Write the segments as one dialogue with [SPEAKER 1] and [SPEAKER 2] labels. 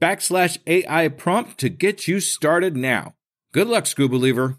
[SPEAKER 1] backslash AI prompt to get you started now. Good luck, Scoob Believer.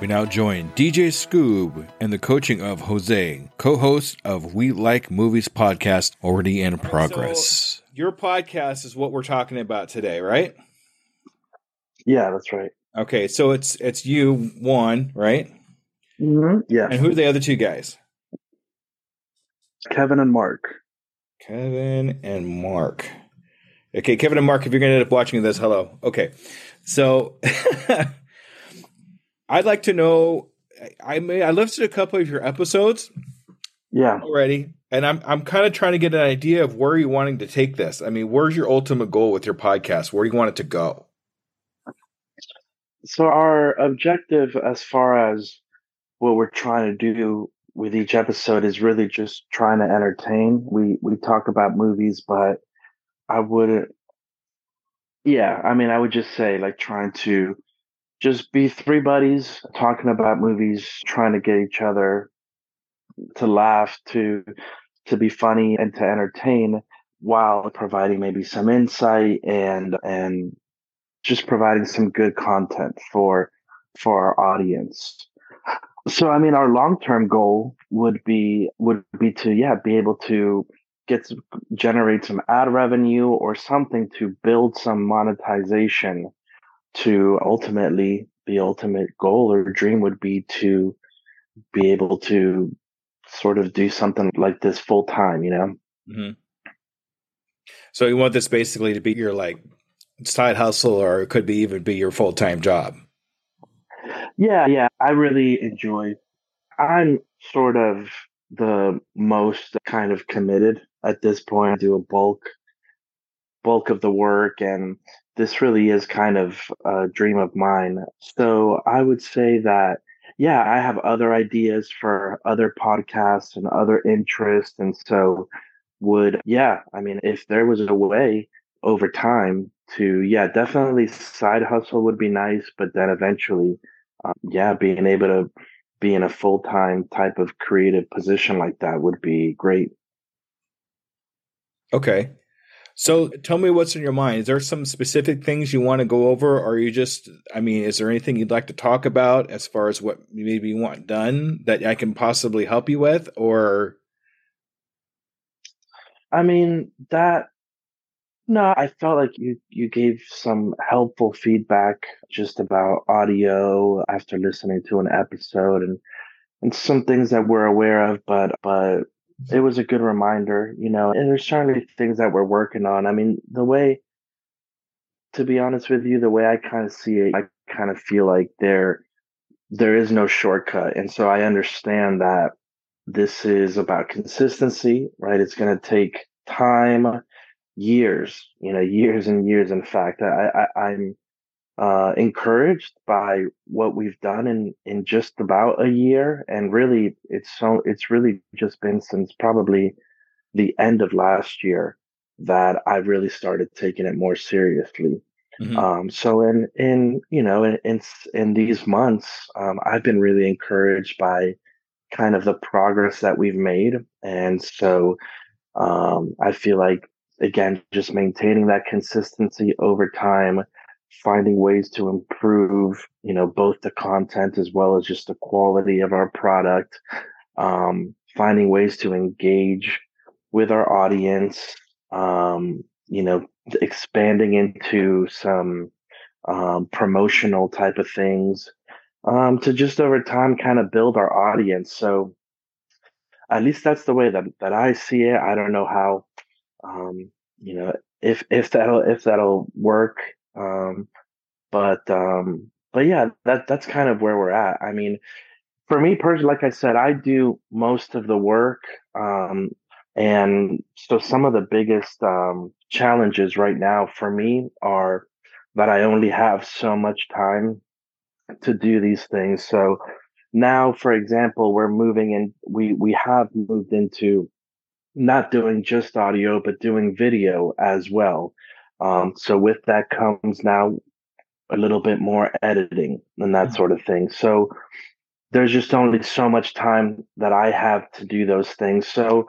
[SPEAKER 1] We now join DJ Scoob and the coaching of Jose, co host of We Like Movies podcast, already in progress. your podcast is what we're talking about today, right?
[SPEAKER 2] Yeah, that's right.
[SPEAKER 1] Okay, so it's it's you Juan, right?
[SPEAKER 2] Mm-hmm. Yeah.
[SPEAKER 1] And who are the other two guys?
[SPEAKER 2] Kevin and Mark.
[SPEAKER 1] Kevin and Mark. Okay, Kevin and Mark, if you're going to end up watching this, hello. Okay, so I'd like to know. I may I listened to a couple of your episodes
[SPEAKER 2] Yeah.
[SPEAKER 1] already, and I'm I'm kind of trying to get an idea of where you're wanting to take this. I mean, where's your ultimate goal with your podcast? Where do you want it to go?
[SPEAKER 2] So our objective as far as what we're trying to do with each episode is really just trying to entertain. We we talk about movies, but I wouldn't yeah, I mean I would just say like trying to just be three buddies talking about movies, trying to get each other to laugh, to to be funny and to entertain while providing maybe some insight and and just providing some good content for for our audience. So I mean our long-term goal would be would be to yeah, be able to get generate some ad revenue or something to build some monetization to ultimately the ultimate goal or dream would be to be able to sort of do something like this full time, you know?
[SPEAKER 1] Mm-hmm. So you want this basically to be your like side hustle, or it could be even be your full time job.
[SPEAKER 2] Yeah, yeah. I really enjoy. I'm sort of the most kind of committed at this point. I do a bulk bulk of the work and this really is kind of a dream of mine. So I would say that yeah, I have other ideas for other podcasts and other interests and so would yeah, I mean if there was a way over time to yeah, definitely side hustle would be nice, but then eventually um, yeah, being able to be in a full time type of creative position like that would be great.
[SPEAKER 1] Okay. So tell me what's in your mind. Is there some specific things you want to go over, or are you just, I mean, is there anything you'd like to talk about as far as what maybe you want done that I can possibly help you with? Or,
[SPEAKER 2] I mean, that no, I felt like you you gave some helpful feedback just about audio after listening to an episode and and some things that we're aware of, but but it was a good reminder, you know. And there's certainly things that we're working on. I mean, the way, to be honest with you, the way I kind of see it, I kind of feel like there there is no shortcut, and so I understand that this is about consistency, right? It's going to take time years, you know, years and years. In fact, I, I I'm uh, encouraged by what we've done in in just about a year, and really, it's so it's really just been since probably the end of last year that I really started taking it more seriously. Mm-hmm. Um, so in in you know in in, in these months, um, I've been really encouraged by kind of the progress that we've made, and so um, I feel like again just maintaining that consistency over time, finding ways to improve, you know, both the content as well as just the quality of our product, um, finding ways to engage with our audience, um, you know, expanding into some um, promotional type of things um, to just over time kind of build our audience. So at least that's the way that, that I see it. I don't know how, um, you know, if, if that'll, if that'll work. Um, but, um, but yeah, that, that's kind of where we're at. I mean, for me personally, like I said, I do most of the work. Um, and so some of the biggest um, challenges right now for me are that I only have so much time to do these things. So now, for example, we're moving in, we, we have moved into not doing just audio, but doing video as well. Um, so with that comes now a little bit more editing and that mm-hmm. sort of thing. So there's just only so much time that I have to do those things. So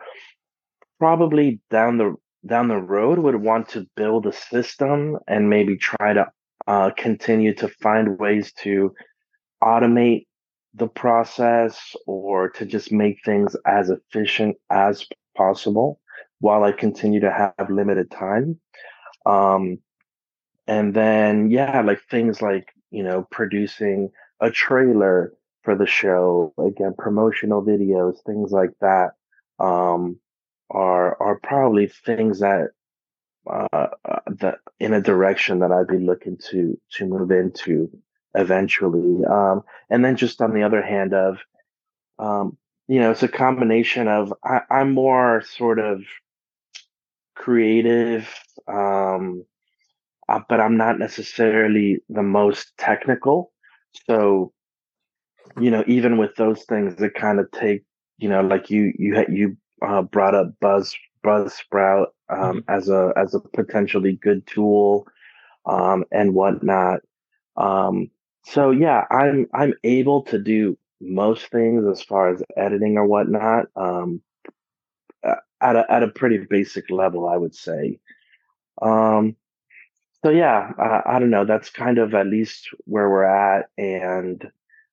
[SPEAKER 2] probably down the down the road would want to build a system and maybe try to uh, continue to find ways to automate the process or to just make things as efficient as possible while I continue to have limited time. Um, and then, yeah, like things like, you know, producing a trailer for the show, again, promotional videos, things like that. Um, are are probably things that uh, uh, that in a direction that I'd be looking to to move into eventually. Um, and then just on the other hand of, um, you know, it's a combination of I, I'm more sort of creative, um, uh, but I'm not necessarily the most technical. So, you know, even with those things, it kind of take, you know, like you you had you uh, brought up Buzz Buzzsprout um, mm-hmm. as a as a potentially good tool um, and whatnot. Um, so yeah, I'm I'm able to do most things as far as editing or whatnot um, at a at a pretty basic level, I would say. Um, so yeah, I, I don't know. That's kind of at least where we're at, and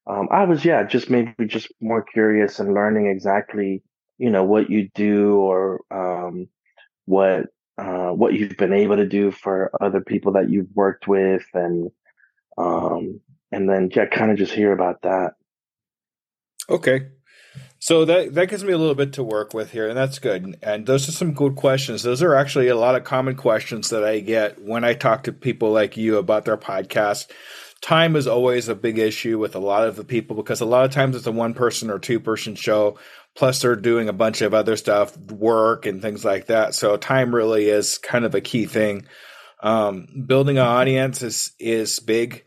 [SPEAKER 2] um, I was yeah, just maybe just more curious and learning exactly you know what you do or um, what uh, what you've been able to do for other people that you've worked with and um, and then yeah kind of just hear about that
[SPEAKER 1] okay so that that gives me a little bit to work with here and that's good. And those are some good questions. Those are actually a lot of common questions that i get when i talk to people like you about their podcast. Time is always a big issue with a lot of the people because a lot of times it's a one person or two person show plus they're doing a bunch of other stuff work and things like that. So time really is kind of a key thing. Um, building an audience is is big.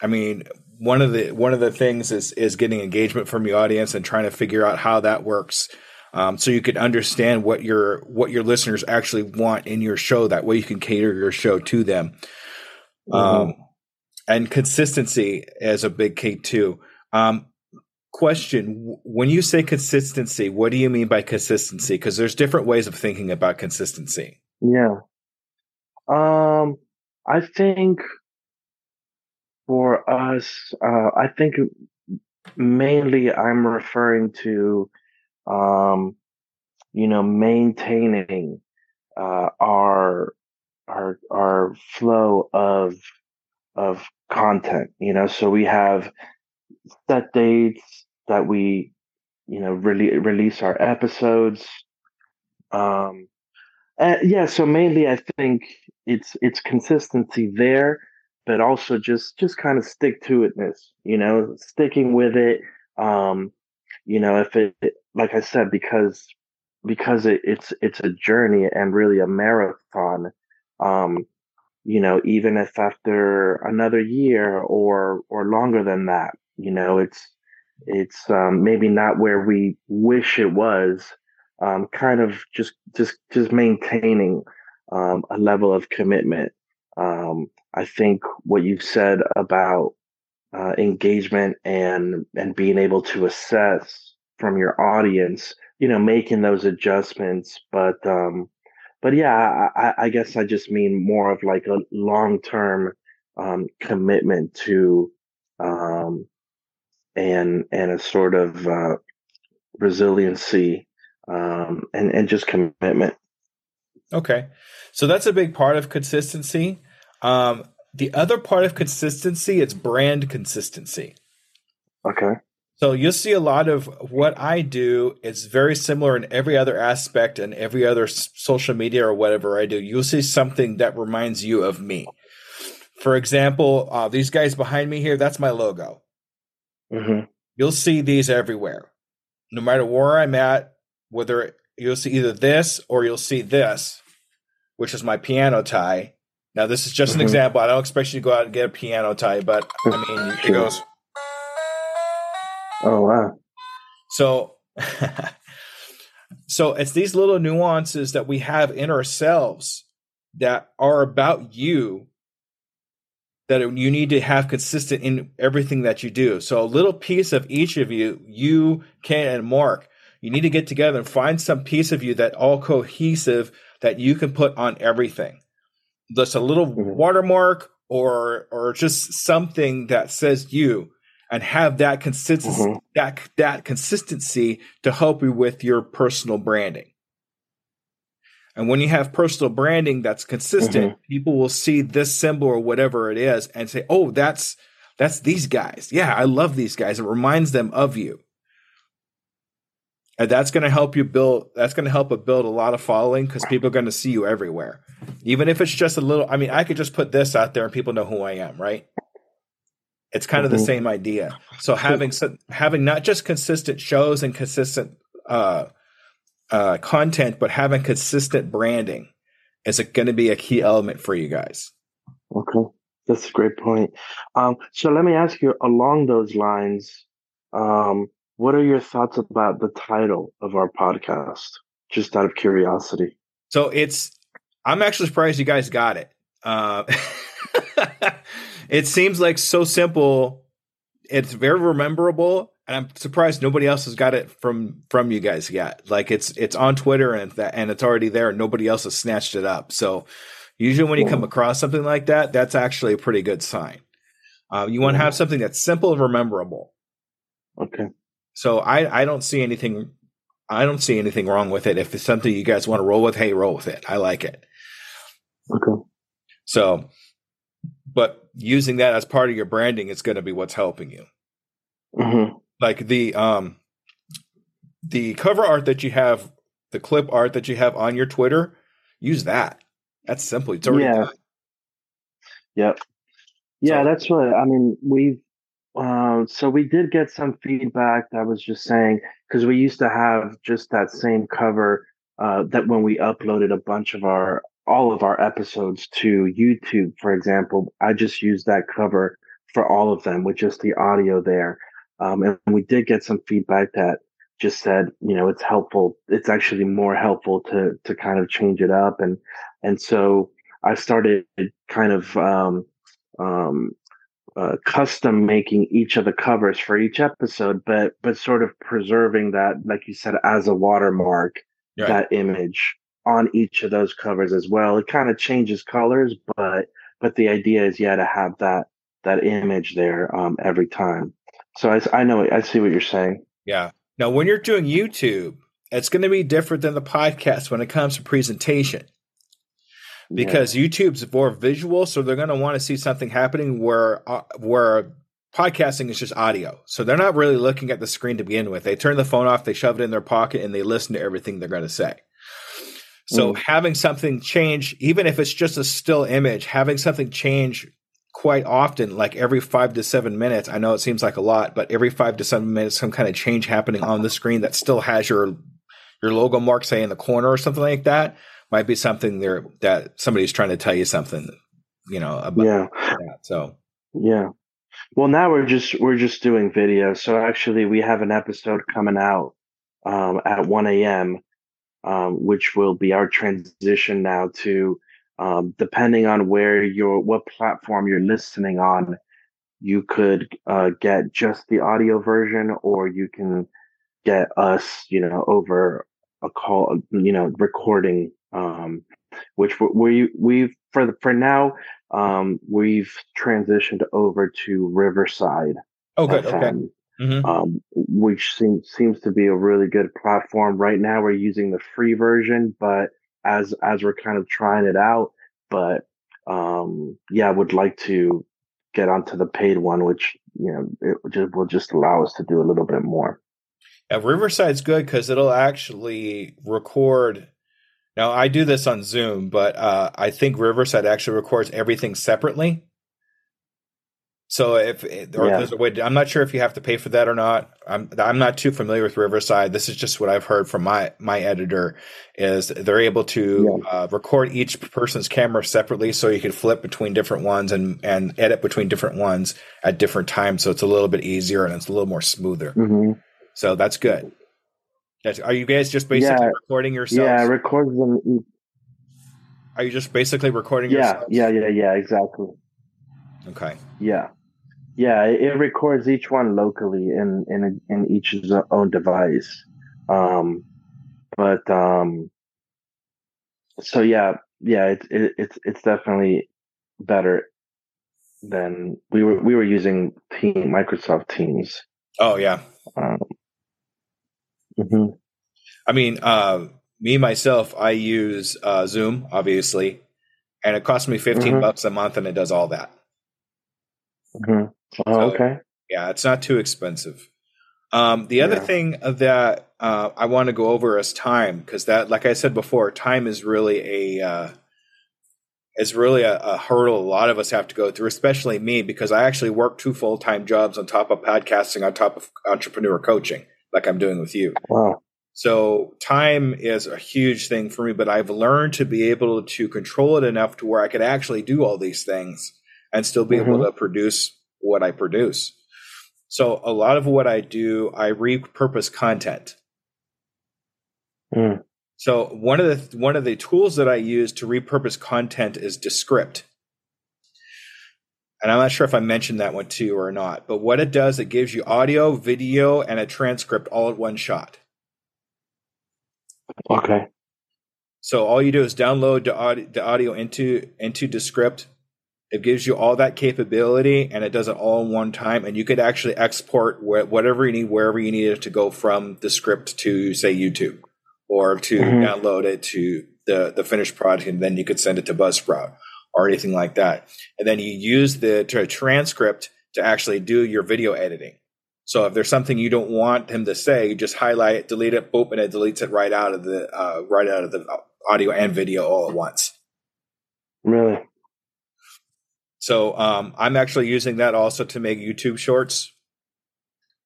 [SPEAKER 1] I mean one of the one of the things is is getting engagement from your audience and trying to figure out how that works um, so you can understand what your what your listeners actually want in your show that way you can cater your show to them mm-hmm. um, and consistency is a big key too. Um, question: When you say consistency, what do you mean by consistency? Because there's different ways of thinking about consistency.
[SPEAKER 2] Yeah. Um, I think for us, uh, I think mainly I'm referring to, um, you know, maintaining uh, our our our flow of of content, you know, so we have set dates that we, you know, really release our episodes. Um, yeah, so mainly I think it's it's consistency there, but also just just kind of stick to itness, you know, sticking with it. Um, you know, if it like I said, because because it, it's it's a journey and really a marathon. Um, you know, even if after another year or or longer than that, you know, it's it's um, maybe not where we wish it was. Um, kind of just just just maintaining um, a level of commitment Um, I think what you've said about uh, engagement and and being able to assess from your audience, you know, making those adjustments. But um, but yeah, I, I guess I just mean more of like a long term um, commitment to um, and and a sort of uh, resiliency um, and and just commitment.
[SPEAKER 1] Okay, so that's a big part of consistency. Um, the other part of consistency it's brand consistency.
[SPEAKER 2] Okay.
[SPEAKER 1] So you'll see a lot of what I do is very similar in every other aspect and every other social media or whatever I do. You'll see something that reminds you of me. For example, uh, these guys behind me here, that's my logo.
[SPEAKER 2] Mm-hmm.
[SPEAKER 1] You'll see these everywhere. No matter where I'm at, whether you'll see either this or you'll see this, which is my piano tie. Now, this is just mm-hmm. an example. I don't expect you to go out and get a piano tie, but I mean, it goes.
[SPEAKER 2] Oh wow!
[SPEAKER 1] So, so it's these little nuances that we have in ourselves that are about you that you need to have consistent in everything that you do. So a little piece of each of you, you, Ken, and Mark, you need to get together and find some piece of you that all cohesive that you can put on everything. Just a little mm-hmm. watermark or or just something that says you and have that consistency mm-hmm. that that consistency to help you with your personal branding. And when you have personal branding that's consistent, mm-hmm. people will see this symbol or whatever it is and say, "Oh, that's that's these guys. Yeah, I love these guys." It reminds them of you. And that's going to help you build that's going to help it build a lot of following cuz people are going to see you everywhere. Even if it's just a little I mean, I could just put this out there and people know who I am, right? It's kind of mm-hmm. the same idea. So having having not just consistent shows and consistent uh, uh, content, but having consistent branding is it going to be a key element for you guys.
[SPEAKER 2] Okay, that's a great point. Um, so let me ask you along those lines. Um, what are your thoughts about the title of our podcast? Just out of curiosity.
[SPEAKER 1] So it's. I'm actually surprised you guys got it. Uh, it seems like so simple. It's very rememberable, and I'm surprised nobody else has got it from from you guys yet. Like it's it's on Twitter and that and it's already there, and nobody else has snatched it up. So usually when you come across something like that, that's actually a pretty good sign. Uh, you want to have something that's simple and rememberable.
[SPEAKER 2] Okay.
[SPEAKER 1] So I I don't see anything I don't see anything wrong with it. If it's something you guys want to roll with, hey, roll with it. I like it.
[SPEAKER 2] Okay.
[SPEAKER 1] So but using that as part of your branding is going to be what's helping you.
[SPEAKER 2] Mm-hmm.
[SPEAKER 1] Like the um, the cover art that you have, the clip art that you have on your Twitter, use that. That's simple. It's already
[SPEAKER 2] yeah.
[SPEAKER 1] done.
[SPEAKER 2] Yep. Yeah, so, that's what I mean. We've uh, so we did get some feedback that was just saying because we used to have just that same cover uh, that when we uploaded a bunch of our all of our episodes to YouTube, for example, I just used that cover for all of them with just the audio there. Um, and we did get some feedback that just said, you know, it's helpful. It's actually more helpful to to kind of change it up, and and so I started kind of um, um, uh, custom making each of the covers for each episode, but but sort of preserving that, like you said, as a watermark, right. that image on each of those covers as well. It kind of changes colors, but but the idea is yeah to have that that image there um, every time. So I, I know I see what you're saying.
[SPEAKER 1] Yeah. Now when you're doing YouTube, it's going to be different than the podcast when it comes to presentation. Because yeah. YouTube's more visual, so they're going to want to see something happening where uh, where podcasting is just audio. So they're not really looking at the screen to begin with. They turn the phone off, they shove it in their pocket, and they listen to everything they're going to say. So mm. having something change, even if it's just a still image, having something change quite often, like every five to seven minutes. I know it seems like a lot, but every five to seven minutes, some kind of change happening on the screen that still has your your logo mark, say in the corner or something like that, might be something there that somebody's trying to tell you something, you know, about
[SPEAKER 2] yeah.
[SPEAKER 1] that. So
[SPEAKER 2] yeah. Well, now we're just we're just doing video. So actually, we have an episode coming out um, at 1 a.m um, which will be our transition now to um, depending on where you're, what platform you're listening on, you could uh, get just the audio version, or you can get us, you know, over a call, you know, recording, um, which we we for the for now um, we've transitioned over to Riverside.
[SPEAKER 1] Oh, good. FM, okay.
[SPEAKER 2] Mm-hmm. Um, which seems seems to be a really good platform. Right now, we're using the free version, but as as we're kind of trying it out, but um, yeah, I would like to get onto the paid one, which you know it just will just allow us to do a little bit more.
[SPEAKER 1] Yeah, Riverside's good because it'll actually record. Now I do this on Zoom, but uh, I think Riverside actually records everything separately. So if or yeah. there's a way, to, I'm not sure if you have to pay for that or not. I'm I'm not too familiar with Riverside. This is just what I've heard from my my editor. Is they're able to yeah. uh, record each person's camera separately, so you can flip between different ones and and edit between different ones at different times. So it's a little bit easier and it's a little more smoother.
[SPEAKER 2] Mm-hmm.
[SPEAKER 1] So that's good. Are you guys just basically yeah. recording yourselves?
[SPEAKER 2] Yeah, record them.
[SPEAKER 1] Are you just basically recording
[SPEAKER 2] yeah,
[SPEAKER 1] yourselves?
[SPEAKER 2] Yeah, yeah, yeah, exactly.
[SPEAKER 1] Okay.
[SPEAKER 2] Yeah. Yeah, it records each one locally in in in each own device. Um, but um, so yeah, yeah, it's it, it's it's definitely better than we were we were using Team Microsoft Teams.
[SPEAKER 1] Oh yeah. Um,
[SPEAKER 2] mm-hmm.
[SPEAKER 1] I mean, uh, me myself, I use uh, Zoom, obviously, and it costs me 15 mm-hmm. bucks a month, and it does all that.
[SPEAKER 2] Mm-hmm. Oh, so, okay.
[SPEAKER 1] Yeah, it's not too expensive. Um, the other yeah. thing that uh, I want to go over is time because that, like I said before, time is really a uh, is really a, a, hurdle a lot of us have to go through, especially me because I actually work two full time jobs on top of podcasting, on top of entrepreneur coaching, like I'm doing with you.
[SPEAKER 2] Wow.
[SPEAKER 1] So time is a huge thing for me, but I've learned to be able to control it enough to where I could actually do all these things and still be mm-hmm. able to produce what I produce. So a lot of what I do, I repurpose content.
[SPEAKER 2] Mm.
[SPEAKER 1] So one of the one of the tools that I use to repurpose content is Descript. And I'm not sure if I mentioned that one to you or not, but what it does, it gives you audio, video, and a transcript all at one shot.
[SPEAKER 2] Okay.
[SPEAKER 1] So all you do is download the audio, the audio into into Descript, it gives you all that capability and it does it all in one time. And you could actually export wh- whatever you need, wherever you need it to go from Descript to, say, YouTube or to mm-hmm. download it to the, the finished product. And then you could send it to Buzzsprout or anything like that. And then you use the transcript to actually do your video editing. So if there's something you don't want him to say, you just highlight it, delete it, boop, and it deletes it right out of the uh, right out of the audio and video all at once.
[SPEAKER 2] Really?
[SPEAKER 1] So um, I'm actually using that also to make YouTube shorts.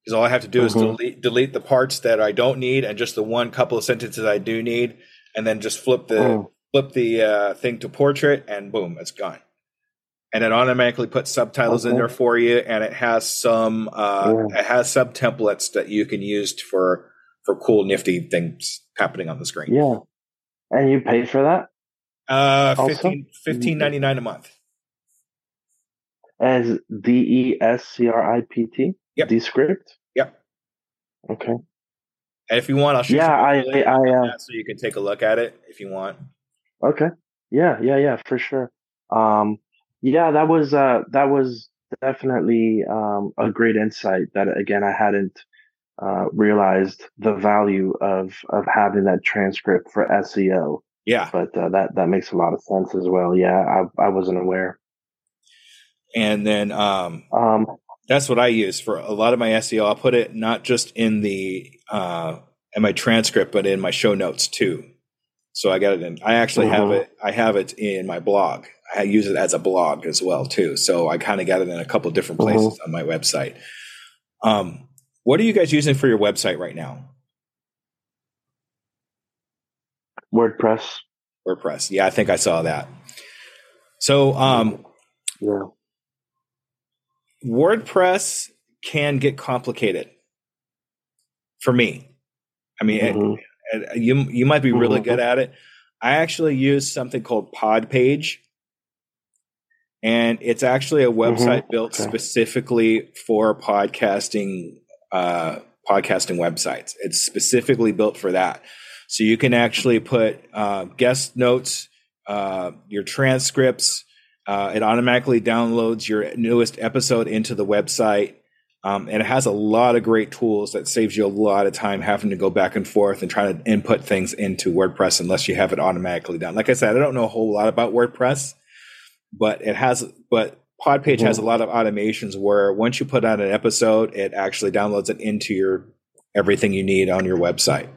[SPEAKER 1] Because all I have to do mm-hmm. is delete, delete the parts that I don't need and just the one couple of sentences I do need, and then just flip the mm. Flip the uh, thing to portrait, and boom, it's gone. And it automatically puts subtitles okay. in there for you, and it has some uh, yeah. it has sub templates that you can use for for cool, nifty things happening on the screen.
[SPEAKER 2] Yeah, and you pay for that?
[SPEAKER 1] Uh, 15, 15 99 a month
[SPEAKER 2] as D E S C R I P T.
[SPEAKER 1] Yep.
[SPEAKER 2] Descript.
[SPEAKER 1] Yep.
[SPEAKER 2] Okay.
[SPEAKER 1] And if you want, I'll show
[SPEAKER 2] yeah, I, I, I uh,
[SPEAKER 1] so you can take a look at it if you want.
[SPEAKER 2] Okay. Yeah, yeah, yeah, for sure. Um, yeah, that was uh, that was definitely um, a great insight. That again, I hadn't uh, realized the value of of having that transcript for SEO.
[SPEAKER 1] Yeah,
[SPEAKER 2] but uh, that that makes a lot of sense as well. Yeah, I I wasn't aware
[SPEAKER 1] and then um,
[SPEAKER 2] um,
[SPEAKER 1] that's what I use for a lot of my SEO. I'll put it not just in the uh, in my transcript, but in my show notes too. So I got it in. I actually have it. I have it in my blog. I use it as a blog as well too. So I kind of got it in a couple different mm-hmm. places on my website. Um, what are you guys using for your website right now?
[SPEAKER 2] WordPress.
[SPEAKER 1] WordPress. Yeah, I think I saw that. So, um,
[SPEAKER 2] yeah.
[SPEAKER 1] WordPress can get complicated for me. I mean, mm-hmm. You you might be really mm-hmm. good at it. I actually use something called Podpage, and it's actually a website mm-hmm. built okay. specifically for podcasting uh, podcasting websites. It's specifically built for that. So you can actually put uh, guest notes, uh, your transcripts. Uh, it automatically downloads your newest episode into the website. Um, and it has a lot of great tools that saves you a lot of time having to go back and forth and try to input things into WordPress unless you have it automatically done. Like I said, I don't know a whole lot about WordPress, but it has, but Podpage mm-hmm. has a lot of automations where once you put out an episode, it actually downloads it into your everything you need on your website.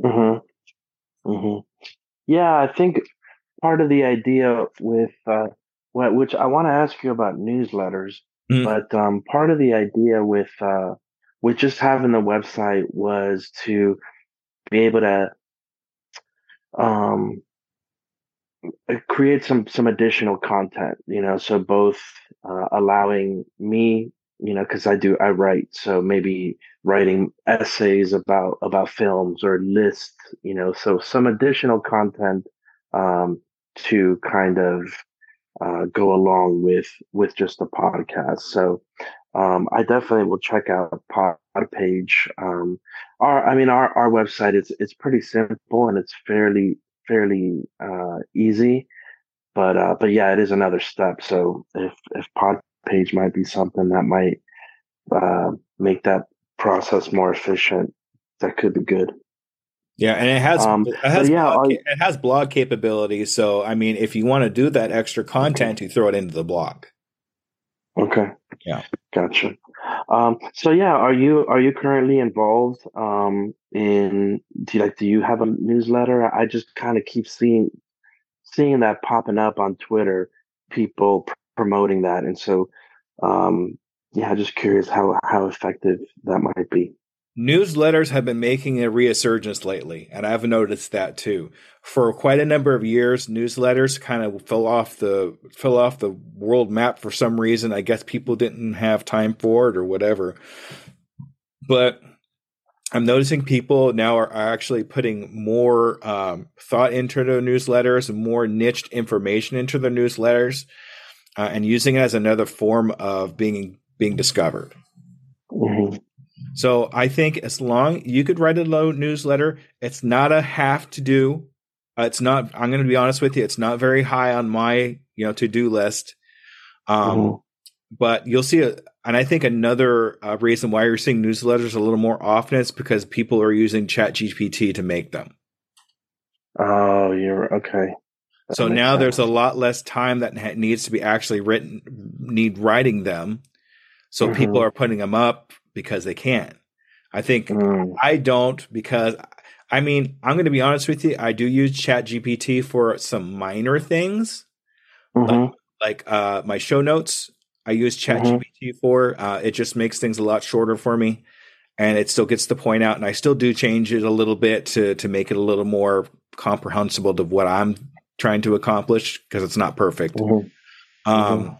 [SPEAKER 2] Hmm. Hmm. Yeah, I think part of the idea with uh, which I want to ask you about newsletters, mm. but um, part of the idea with uh, with just having the website was to be able to um, uh, create some some additional content you know so both uh, allowing me you know because i do i write so maybe writing essays about about films or lists you know so some additional content um, to kind of uh, go along with with just the podcast so um, i definitely will check out pod page um, our i mean our our website is it's pretty simple and it's fairly fairly uh, easy. But uh, but yeah, it is another step. So if if pod page might be something that might uh, make that process more efficient, that could be good.
[SPEAKER 1] Yeah, and it has um, it has yeah, blog, I, it has blog capabilities. So I mean, if you want to do that extra content, you throw it into the blog.
[SPEAKER 2] Okay.
[SPEAKER 1] Yeah.
[SPEAKER 2] Gotcha. Um, so yeah, are you are you currently involved um, in do you like do you have a newsletter? I just kind of keep seeing seeing that popping up on Twitter, people pr- promoting that, and so um, yeah, just curious how how effective that might be.
[SPEAKER 1] Newsletters have been making a resurgence lately, and I've noticed that too. For quite a number of years, newsletters kind of fell off the fell off the world map for some reason. I guess people didn't have time for it or whatever. But I'm noticing people now are, are actually putting more um, thought into their newsletters more niched information into their newsletters, uh, and using it as another form of being being discovered. Mm-hmm. So I think as long you could write a low newsletter, it's not a have to do. Uh, it's not. I'm going to be honest with you. It's not very high on my you know to do list. Um, mm-hmm. But you'll see a, and I think another uh, reason why you're seeing newsletters a little more often is because people are using ChatGPT to make them.
[SPEAKER 2] Oh, you're okay.
[SPEAKER 1] That so now sense. there's a lot less time that needs to be actually written, need writing them. So mm-hmm. people are putting them up because they can. I think mm. I don't because I mean, I'm going to be honest with you. I do use Chat GPT for some minor things, mm-hmm. like, like uh, my show notes. I use Chat mm-hmm. GPT for. Uh, it just makes things a lot shorter for me, and it still gets the point out. And I still do change it a little bit to to make it a little more comprehensible to what I'm trying to accomplish because it's not perfect. Mm-hmm. Um, mm-hmm.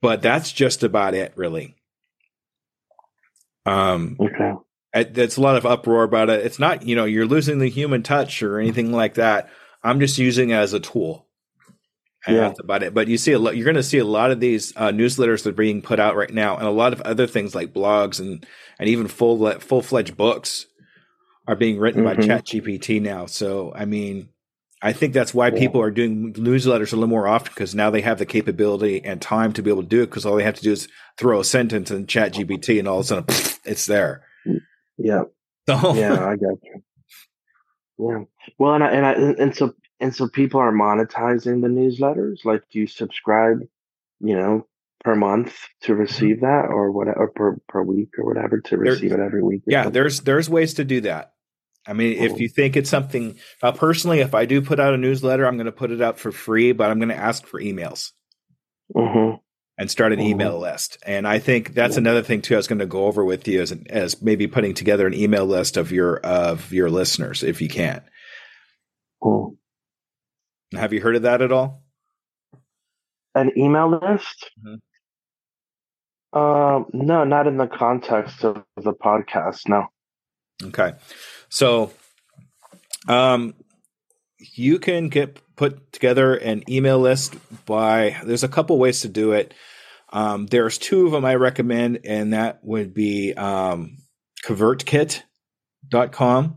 [SPEAKER 1] but that's just about it, really. Um, okay. It's a lot of uproar about it. It's not, you know, you're losing the human touch or anything like that. I'm just using it as a tool. And yeah. that's about it. But you see a lot, you're going to see a lot of these uh, newsletters that are being put out right now, and a lot of other things like blogs and and even full full fledged books are being written mm-hmm. by Chat GPT now. So I mean, I think that's why yeah. people are doing newsletters a little more often because now they have the capability and time to be able to do it because all they have to do is throw a sentence in Chat GPT and all of a sudden pff, it's there.
[SPEAKER 2] Yeah. So. yeah, I got you. Yeah. Well, and I, and I, and so and so people are monetizing the newsletters. Like, do you subscribe, you know, per month to mm-hmm. receive that, or what, or per per week, or whatever, to receive there, it every week?
[SPEAKER 1] Yeah, something? there's there's ways to do that. I mean, if you think it's something, uh, personally, if I do put out a newsletter, I'm going to put it out for free, but I'm going to ask for emails. Mm-hmm and start an mm-hmm. email list. And I think that's another thing too. I was going to go over with you as as maybe putting together an email list of your of your listeners if you can. Cool. Have you heard of that at all?
[SPEAKER 2] An email list? Mm-hmm. Um, no, not in the context of the podcast. No.
[SPEAKER 1] Okay, so Um, you can get put together an email list by there's a couple ways to do it. Um, there's two of them I recommend, and that would be um, convertkit.com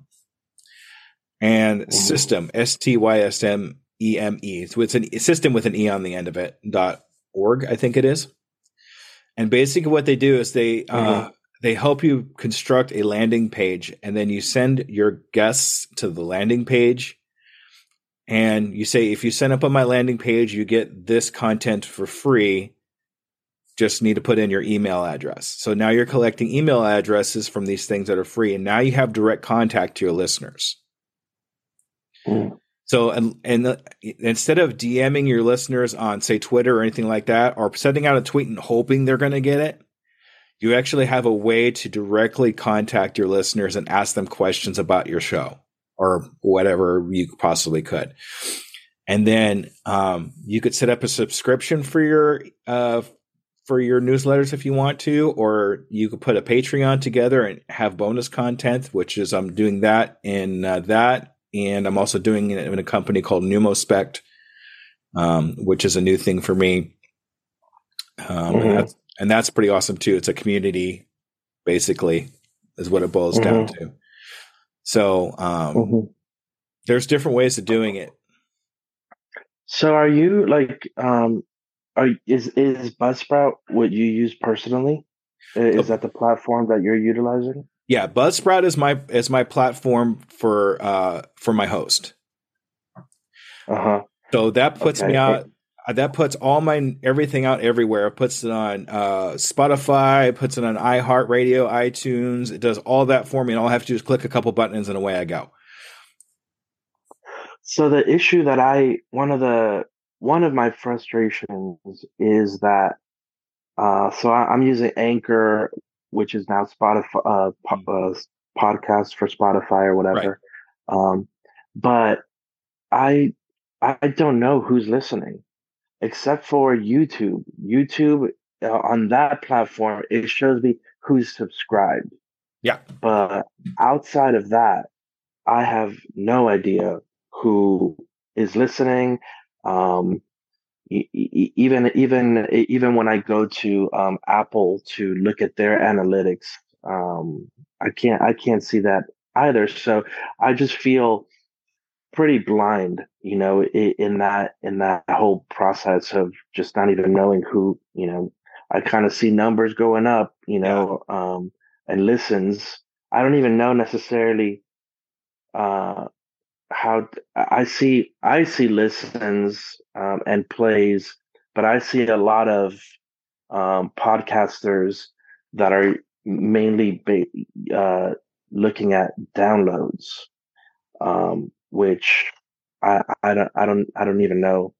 [SPEAKER 1] and Systeme S T Y S M E M E. So it's a system with an E on the end of it. dot org, I think it is. And basically, what they do is they uh, mm-hmm. uh, they help you construct a landing page, and then you send your guests to the landing page. And you say, if you sign up on my landing page, you get this content for free. Just need to put in your email address. So now you're collecting email addresses from these things that are free, and now you have direct contact to your listeners. Mm. So and and the, instead of DMing your listeners on say Twitter or anything like that, or sending out a tweet and hoping they're going to get it, you actually have a way to directly contact your listeners and ask them questions about your show or whatever you possibly could. And then um, you could set up a subscription for your uh, for your newsletters if you want to, or you could put a Patreon together and have bonus content, which is I'm doing that in uh, that and I'm also doing it in a company called Numospect, um, which is a new thing for me. Um, mm-hmm. and, that's, and, that's, pretty awesome too. It's a community, basically, is what it boils mm-hmm. down to. So um, mm-hmm. there's different ways of doing it.
[SPEAKER 2] So are you like, um, are is is Buzzsprout what you use personally? Is that the platform that you're utilizing?
[SPEAKER 1] Yeah, Buzzsprout is my is my platform for uh for my host.
[SPEAKER 2] Uh huh.
[SPEAKER 1] So that puts okay. me out. Uh, that puts all my everything out everywhere. It puts it on uh, Spotify. It puts it on iHeartRadio, iTunes. It does all that for me, and all I have to do is click a couple buttons, and away I go.
[SPEAKER 2] So the issue that I one of the one of my frustrations is that uh, so I, am using Anchor which is now Spotify uh, po- mm. uh, podcast for Spotify or whatever. Right. Um, but I I don't know who's listening except for YouTube. YouTube uh, on that platform it shows me who's subscribed.
[SPEAKER 1] Yeah.
[SPEAKER 2] But outside of that, I have no idea who is listening. Um, even even even when I go to um, Apple to look at their analytics, um, I can't I can't see that either. So I just feel pretty blind, you know, in that in that whole process of just not even knowing who, you know, I kind of see numbers going up, you know, yeah. um, and listens. I don't even know necessarily uh, how I see I see listens um, and plays, but I see a lot of um, podcasters that are mainly ba- uh, looking at downloads, um, which I, I don't I don't I don't even know.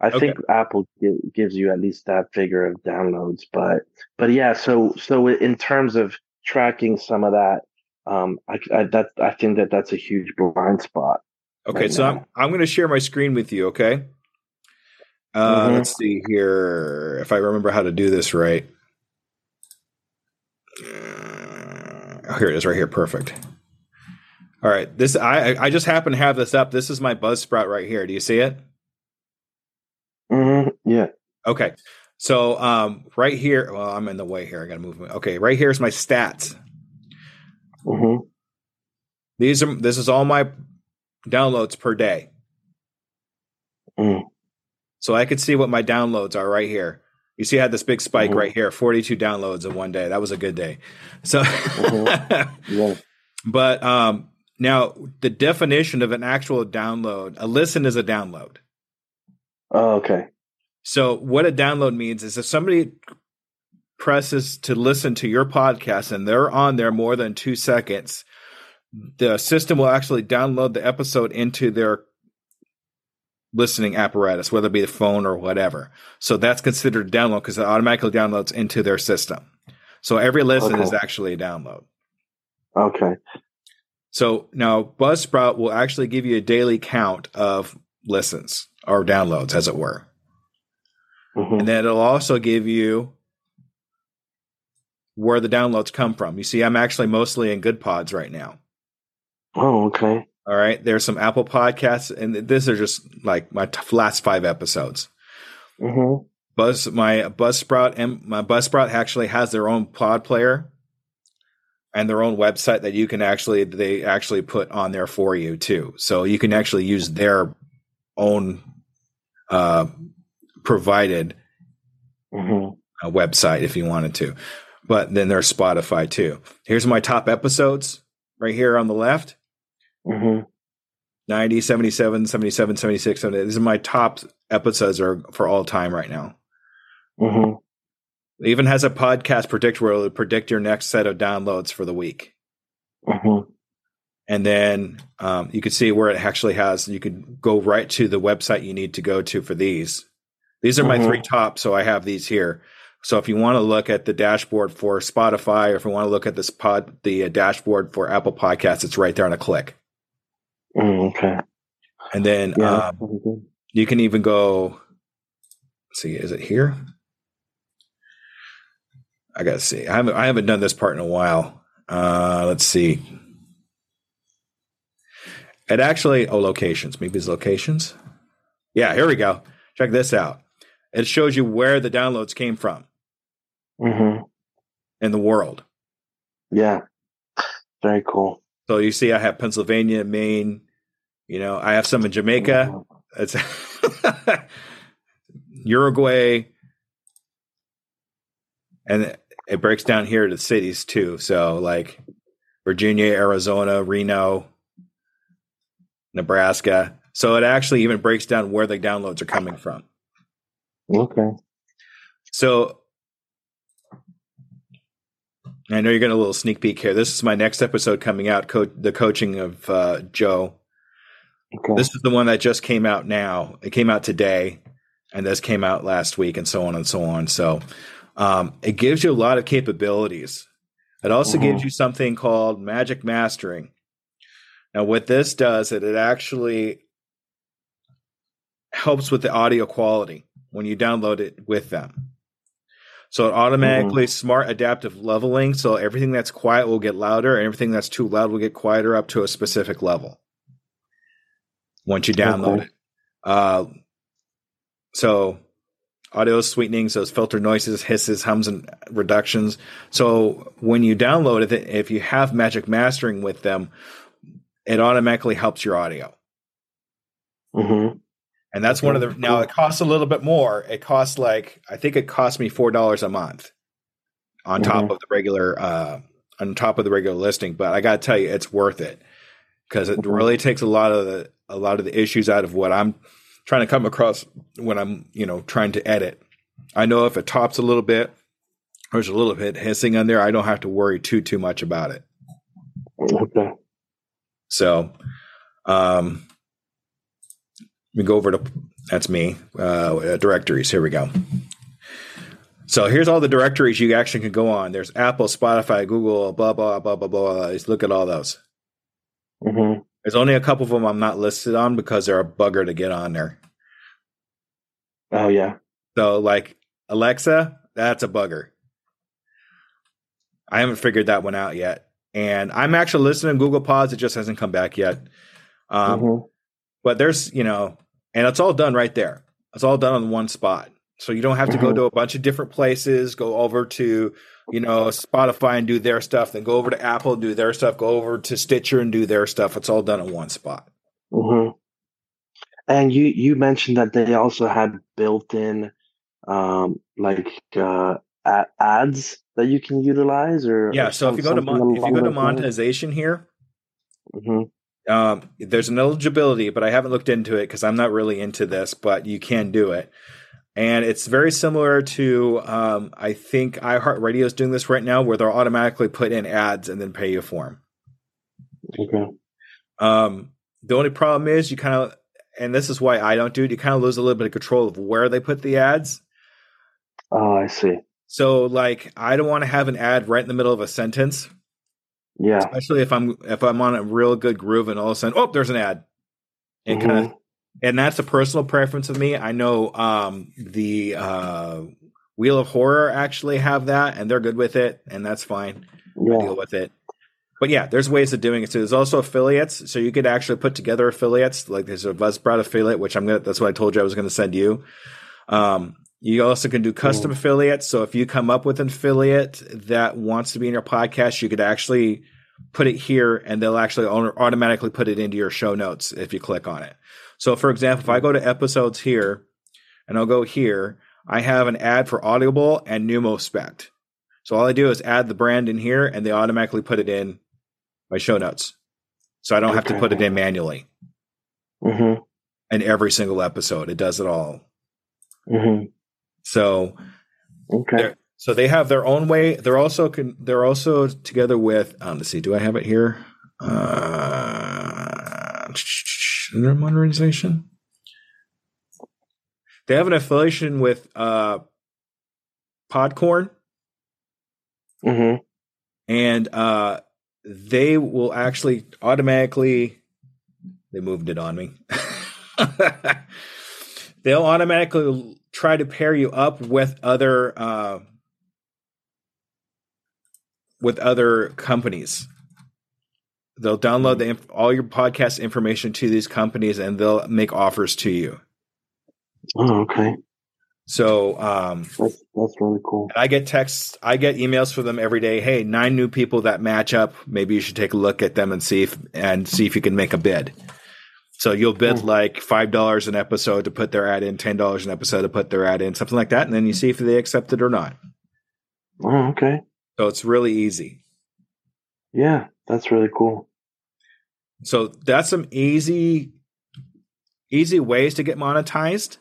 [SPEAKER 2] I okay. think Apple gives you at least that figure of downloads, but but yeah. So so in terms of tracking some of that, um, I, I that I think that that's a huge blind spot.
[SPEAKER 1] Okay, right so now. I'm I'm going to share my screen with you. Okay. Uh, mm-hmm. Let's see here if I remember how to do this right. Uh, here it is, right here. Perfect. All right, this I I just happen to have this up. This is my Buzzsprout right here. Do you see it?
[SPEAKER 2] Mm-hmm. Yeah.
[SPEAKER 1] Okay. So um, right here, well, I'm in the way here. I got to move. Okay, right here's my stats.
[SPEAKER 2] Mm-hmm.
[SPEAKER 1] These are this is all my downloads per day.
[SPEAKER 2] Mm.
[SPEAKER 1] So I could see what my downloads are right here. You see, I had this big spike mm-hmm. right here, 42 downloads in one day. That was a good day. So, mm-hmm. yeah. but um, now the definition of an actual download, a listen is a download.
[SPEAKER 2] Oh, okay.
[SPEAKER 1] So what a download means is if somebody presses to listen to your podcast and they're on there more than two seconds, the system will actually download the episode into their listening apparatus, whether it be the phone or whatever. So that's considered a download because it automatically downloads into their system. So every listen okay. is actually a download.
[SPEAKER 2] Okay.
[SPEAKER 1] So now Buzzsprout will actually give you a daily count of listens or downloads, as it were. Mm-hmm. And then it'll also give you where the downloads come from. You see, I'm actually mostly in Goodpods right now.
[SPEAKER 2] Oh, okay.
[SPEAKER 1] All right. There's some Apple podcasts, and these are just like my t- last five episodes.
[SPEAKER 2] Mm-hmm.
[SPEAKER 1] Buzz, my Buzzsprout, and my Buzzsprout actually has their own pod player and their own website that you can actually they actually put on there for you too. So you can actually use their own uh, provided
[SPEAKER 2] Mm-hmm.
[SPEAKER 1] uh, website if you wanted to. But then there's Spotify too. Here's my top episodes right here on the left.
[SPEAKER 2] Mm-hmm.
[SPEAKER 1] 90, 77, 77, 76. 70. These are my top episodes are for all time right now.
[SPEAKER 2] Mm-hmm.
[SPEAKER 1] It even has a podcast predictor where it'll predict your next set of downloads for the week.
[SPEAKER 2] Mm-hmm.
[SPEAKER 1] And then um, you can see where it actually has, you can go right to the website you need to go to for these. These are my
[SPEAKER 2] Mhm.
[SPEAKER 1] three top, so I have these here. So if you want to look at the dashboard for Spotify, or if you want to look at this pod, the uh, dashboard for Apple Podcasts, it's right there on a click.
[SPEAKER 2] Mm, okay.
[SPEAKER 1] And then
[SPEAKER 2] Yeah.
[SPEAKER 1] um, you can even go. Let's see, is it here? I gotta see. I haven't I haven't done this part in a while. Uh, let's see. It actually oh locations maybe it's locations. Yeah, here we go. Check this out. It shows you where the downloads came from
[SPEAKER 2] Mm-hmm.
[SPEAKER 1] in the world.
[SPEAKER 2] Yeah. Very cool.
[SPEAKER 1] So you see, I have Pennsylvania, Maine. You know, I have some in Jamaica. It's Uruguay, and it breaks down here to cities too. So like Virginia, Arizona, Reno, Nebraska. So it actually even breaks down where the downloads are coming from.
[SPEAKER 2] Okay.
[SPEAKER 1] So I know you're getting a little sneak peek here. This is my next episode coming out. Co- the coaching of uh, Joe.
[SPEAKER 2] Okay.
[SPEAKER 1] This is the one that just came out now. It came out today, and this came out last week, and so on and so on. So um, it gives you a lot of capabilities. It also
[SPEAKER 2] Mhm.
[SPEAKER 1] gives you something called Magic Mastering. Now, what this does, is it actually helps with the audio quality when you download it with them. So it automatically smart adaptive leveling. So everything that's quiet will get louder, and everything that's too loud will get quieter up to a specific level once you download
[SPEAKER 2] Okay.
[SPEAKER 1] it. Uh, so audio sweetenings, those filter noises, hisses, hums, and reductions. So when you download it, if you have Magic Mastering with them, it automatically helps your audio.
[SPEAKER 2] Mm-hmm.
[SPEAKER 1] And that's one of the now it costs a little bit more. It costs like I think it cost me four dollars a month on top
[SPEAKER 2] Mhm.
[SPEAKER 1] of the regular uh on top of the regular listing. But I gotta tell you, it's worth it because it
[SPEAKER 2] Mhm.
[SPEAKER 1] really takes a lot of the a lot of the issues out of what I'm trying to come across when I'm you know trying to edit. I know if it tops a little bit, or there's a little bit hissing on there, I don't have to worry too too much about it.
[SPEAKER 2] Okay.
[SPEAKER 1] So, um, we go over to that's me uh, directories. Here we go. So here's all the directories you actually can go on. There's Apple, Spotify, Google, blah blah blah blah blah. Just look at all those.
[SPEAKER 2] Mm-hmm.
[SPEAKER 1] There's only a couple of them I'm not listed on because they're a bugger to get on there.
[SPEAKER 2] Oh yeah.
[SPEAKER 1] So like Alexa, that's a bugger. I haven't figured that one out yet, and I'm actually listening to Goodpods. It just hasn't come back yet. Um,
[SPEAKER 2] Mhm.
[SPEAKER 1] but there's you know and it's all done right there it's all done on one spot so you don't have to go
[SPEAKER 2] Mhm.
[SPEAKER 1] to a bunch of different places go over to you know spotify and do their stuff then go over to apple and do their stuff go over to stitcher and do their stuff. It's all done in one spot.
[SPEAKER 2] Hmm And you you mentioned that they also had built-in um like uh ads that you can utilize or
[SPEAKER 1] yeah
[SPEAKER 2] or
[SPEAKER 1] so if you go to mon- if you go to monetization here
[SPEAKER 2] Mhm.
[SPEAKER 1] um, there's an eligibility but i haven't looked into it because i'm not really into this but you can do it and it's very similar to um, i think iheartradio is doing this right now where they'll automatically put in ads and then pay you for them
[SPEAKER 2] Okay.
[SPEAKER 1] Um, the only problem is you kind of, and this is why I don't do it. You kind of lose a little bit of control of where they put the ads.
[SPEAKER 2] Oh, I see.
[SPEAKER 1] So, like, I don't want to have an ad right in the middle of a sentence,
[SPEAKER 2] Yeah.
[SPEAKER 1] especially if I'm if I'm on a real good groove and all of a sudden, oh, there's an ad, and kind of. And that's a personal preference of me. I know um, the uh, Wheel of Horror actually have that, and they're good with it, and that's fine. I
[SPEAKER 2] Yeah.
[SPEAKER 1] deal with it. but yeah, there's ways of doing it. So there's also affiliates. So you could actually put together affiliates. Like there's a Buzzsprout affiliate, which I'm gonna. That's what I told you I was going to send you. Um, you also can do custom affiliates. So if you come up with an affiliate that wants to be in your podcast, you could actually put it here, and they'll actually automatically put it into your show notes if you click on it. So, for example, if I go to episodes here, and I'll go here, I have an ad for Audible and Numospect. So all I do is add the brand in here, and they automatically put it in my show notes. So I don't okay. have to put it in manually.
[SPEAKER 2] Mm-hmm.
[SPEAKER 1] And every single episode, it does it all.
[SPEAKER 2] Mm-hmm.
[SPEAKER 1] So,
[SPEAKER 2] okay.
[SPEAKER 1] So they have their own way. They're also con- they're also together with. Um, let's see. Do I have it here? Uh, monetization. They have an affiliation with uh, Podcorn.
[SPEAKER 2] Mm-hmm.
[SPEAKER 1] And uh, they will actually automatically. They moved it on me. They'll automatically try to pair you up with other uh, with other companies. They'll download the all your podcast information to these companies, and they'll make offers to you.
[SPEAKER 2] Oh, okay.
[SPEAKER 1] So um,
[SPEAKER 2] that's that's really cool.
[SPEAKER 1] I get texts, I get emails from them every day. Hey, nine new people that match up. Maybe you should take a look at them and see if and see if you can make a bid. So you'll bid mm-hmm. like five dollars an episode to put their ad in, ten dollars an episode to put their ad in, something like that, and then you see if they accept it or not.
[SPEAKER 2] Oh, okay.
[SPEAKER 1] So it's really easy.
[SPEAKER 2] Yeah, that's really cool.
[SPEAKER 1] So that's some easy, easy ways to get monetized.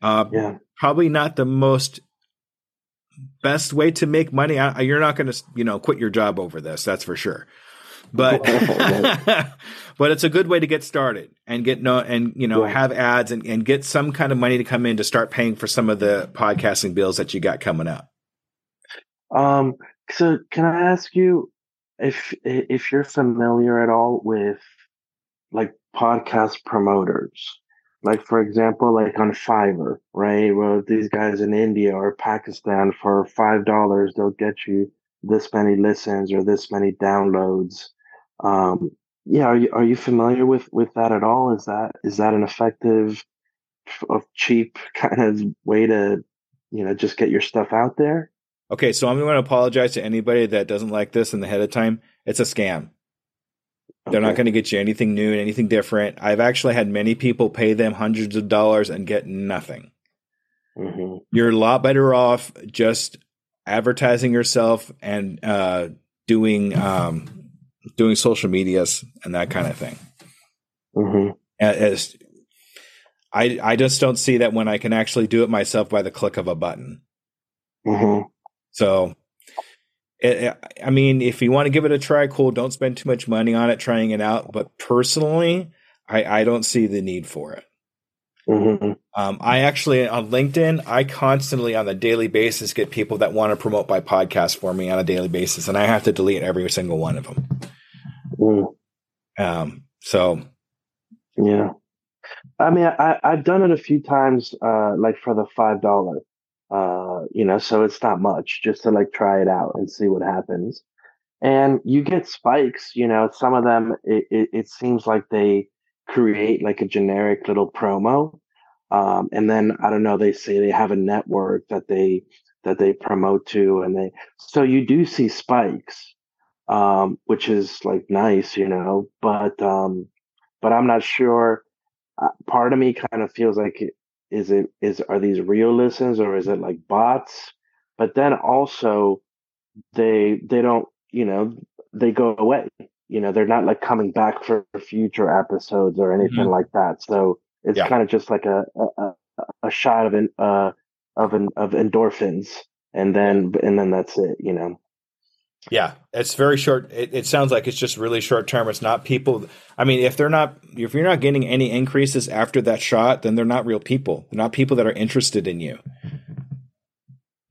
[SPEAKER 1] Uh,
[SPEAKER 2] yeah,
[SPEAKER 1] probably not the most best way to make money. You're not going to, you know, quit your job over this. That's for sure but but it's a good way to get started and get no and you know have ads and, and get some kind of money to come in to start paying for some of the podcasting bills that you got coming up.
[SPEAKER 2] Um. So can I ask you if if you're familiar at all with like podcast promoters? Like for example, like on Fiverr, right? Well, these guys in India or Pakistan for five dollars, they'll get you this many listens or this many downloads um, yeah, are you are you familiar with with that at all? Is that is that an effective, of cheap kind of way to, you know, just get your stuff out there?
[SPEAKER 1] Okay, so I'm going to apologize to anybody that doesn't like this in the head of time. It's a scam. They're okay. not going to get you anything new and anything different. I've actually had many people pay them hundreds of dollars and get nothing.
[SPEAKER 2] Mm-hmm.
[SPEAKER 1] You're a lot better off just advertising yourself and uh, doing um, doing social medias and that kind of thing.
[SPEAKER 2] Mm-hmm.
[SPEAKER 1] As I, I just don't see that when I can actually do it myself by the click of a button.
[SPEAKER 2] Mm-hmm.
[SPEAKER 1] So, it, I mean, if you want to give it a try, cool. Don't spend too much money on it trying it out. But personally, I, I don't see the need for it.
[SPEAKER 2] Mm-hmm.
[SPEAKER 1] Um, I actually on LinkedIn, I constantly on a daily basis get people that want to promote my podcast for me on a daily basis, and I have to delete every single one of them.
[SPEAKER 2] Mm.
[SPEAKER 1] Um, so,
[SPEAKER 2] yeah, I mean, I I've done it a few times, uh, like for the five dollar, uh, you know, so it's not much, just to like try it out and see what happens, and you get spikes. You know, some of them it, it, it seems like they create like a generic little promo. Um, and then I don't know, they say they have a network that they that they promote to and they so you do see spikes um, which is like nice, you know, but um but I'm not sure uh, part of me kind of feels like is it is are these real listens or is it like bots? But then also they they don't, you know, they go away you know they're not like coming back for future episodes or anything mm-hmm. like that so it's yeah. kind of just like a, a a shot of an uh of an of endorphins and then and then that's it you know
[SPEAKER 1] yeah it's very short it, it sounds like it's just really short term it's not people i mean if they're not if you're not getting any increases after that shot then they're not real people they're not people that are interested in you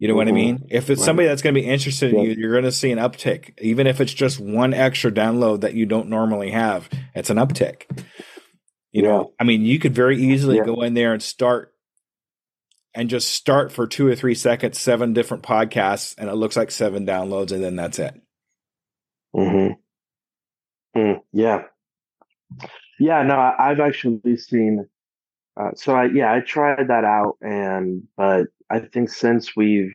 [SPEAKER 1] you know mm-hmm. what I mean? If it's right. somebody that's going to be interested in yeah. you, you're going to see an uptick. Even if it's just one extra download that you don't normally have, it's an uptick. You yeah. know, I mean, you could very easily yeah. go in there and start and just start for two or three seconds, seven different podcasts, and it looks like seven downloads, and then that's it.
[SPEAKER 2] Mm-hmm. Yeah. Yeah, no, I, I've actually seen. Uh, so I yeah, I tried that out, and but I think since we've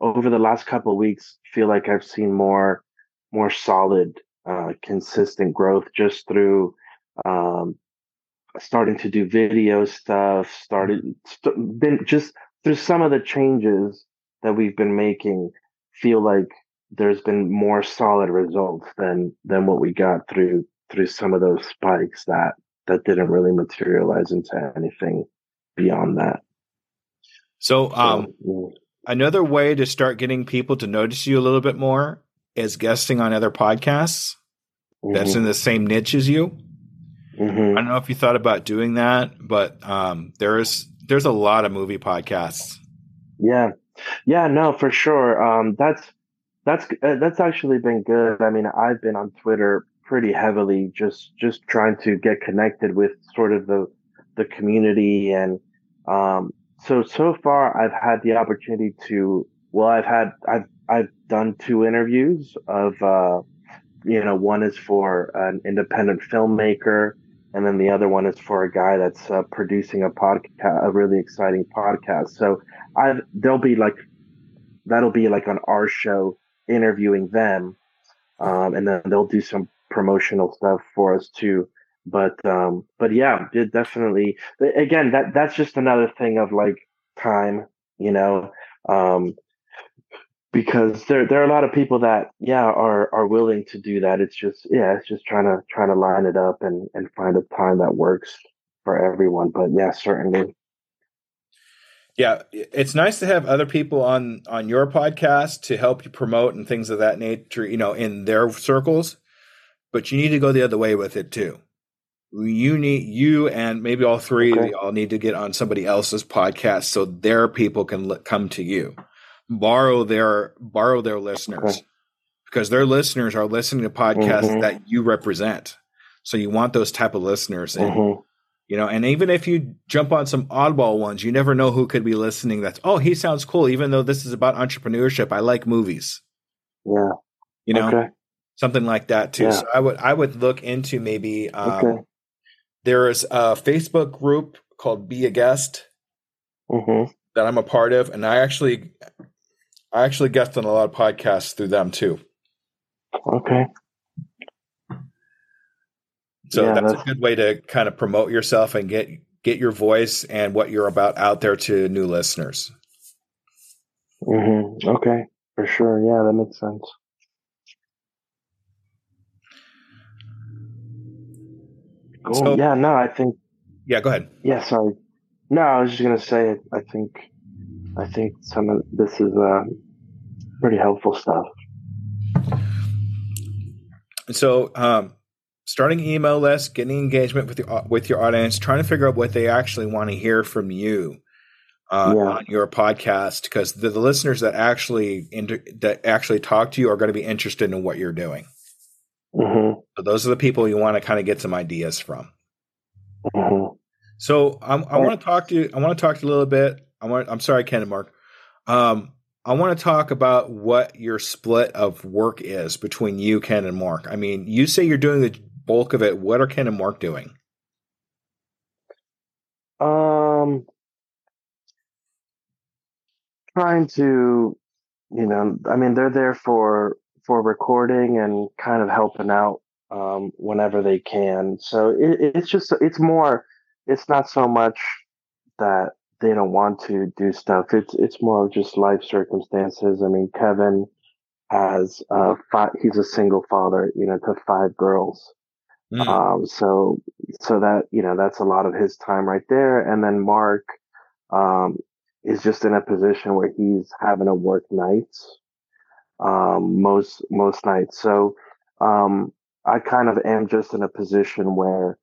[SPEAKER 2] over the last couple of weeks, feel like I've seen more more solid, uh, consistent growth just through um, starting to do video stuff. Started st- been just through some of the changes that we've been making. Feel like there's been more solid results than than what we got through through some of those spikes that that didn't really materialize into anything beyond that.
[SPEAKER 1] So, um, so, another way to start getting people to notice you a little bit more is guesting on other podcasts mm-hmm. that's in the same niche as you. Mm-hmm. I don't know if you thought about doing that, but um, there is there's a lot of movie podcasts.
[SPEAKER 2] Yeah, yeah, no, for sure. Um, that's that's uh, that's actually been good. I mean, I've been on Twitter pretty heavily, just just trying to get connected with sort of the the community, and um, so so far I've had the opportunity to. Well, I've had I've I've done two interviews of uh, you know one is for an independent filmmaker and then the other one is for a guy that's uh, producing a podcast a really exciting podcast. So i they'll be like that'll be like on our show interviewing them um, and then they'll do some promotional stuff for us too. But um but yeah it definitely again that that's just another thing of like time you know? Um because there there are a lot of people that yeah are are willing to do that. It's just yeah it's just trying to trying to line it up and and find a time that works for everyone. But yeah certainly.
[SPEAKER 1] Yeah it's nice to have other people on on your podcast to help you promote and things of that nature you know in their circles. But you need to go the other way with it too. You need you and maybe all three okay. of you all need to get on somebody else's podcast so their people can l- come to you borrow their borrow their listeners okay. because their listeners are listening to podcasts mm-hmm. that you represent. So you want those type of listeners, and mm-hmm. you know, and even if you jump on some oddball ones, you never know who could be listening. That's oh, he sounds cool. Even though this is about entrepreneurship, I like movies.
[SPEAKER 2] Yeah,
[SPEAKER 1] you know, okay. something like that too. Yeah. So I would I would look into maybe um, okay. there is a Facebook group called Be a Guest. Mm-hmm. That I'm a part of, and I actually I actually guest on a lot of podcasts through them too.
[SPEAKER 2] Okay.
[SPEAKER 1] So yeah, that's, that's, a good way to kind of promote yourself and get get your voice and what you're about out there to new listeners.
[SPEAKER 2] Mm-hmm. Okay, for sure. Yeah, that makes sense. Cool. So, yeah, no, I think.
[SPEAKER 1] Yeah, go ahead.
[SPEAKER 2] Yeah, sorry. No, I was just gonna say. I think I think some of this is uh, pretty helpful stuff.
[SPEAKER 1] So, um, starting email list, getting engagement with your with your audience, trying to figure out what they actually want to hear from you uh, yeah. on your podcast, because the, the, listeners that actually inter- that actually talk to you are going to be interested in what you're doing. Mm-hmm. So those are the people you want to kind of get some ideas from. Mm-hmm. So um, I want to talk to you. I want to talk to you a little bit I want. I'm sorry, Ken and Mark. Um, I want to talk about what your split of work is between you, Ken, and Mark. I mean, you say you're doing the bulk of it. What are Ken and Mark doing?
[SPEAKER 2] Um, trying to, you know, I mean, they're there for for recording and kind of helping out um, whenever they can. So it, it's just it's more. It's not so much that they don't want to do stuff. It's it's more of just life circumstances. I mean, Kevin has uh five, he's a single father, you know, to five girls. Mm. Um, so so that you know that's a lot of his time right there. And then Mark um, is just in a position where he's having to work nights um, most most nights. So um, I kind of am just in a position where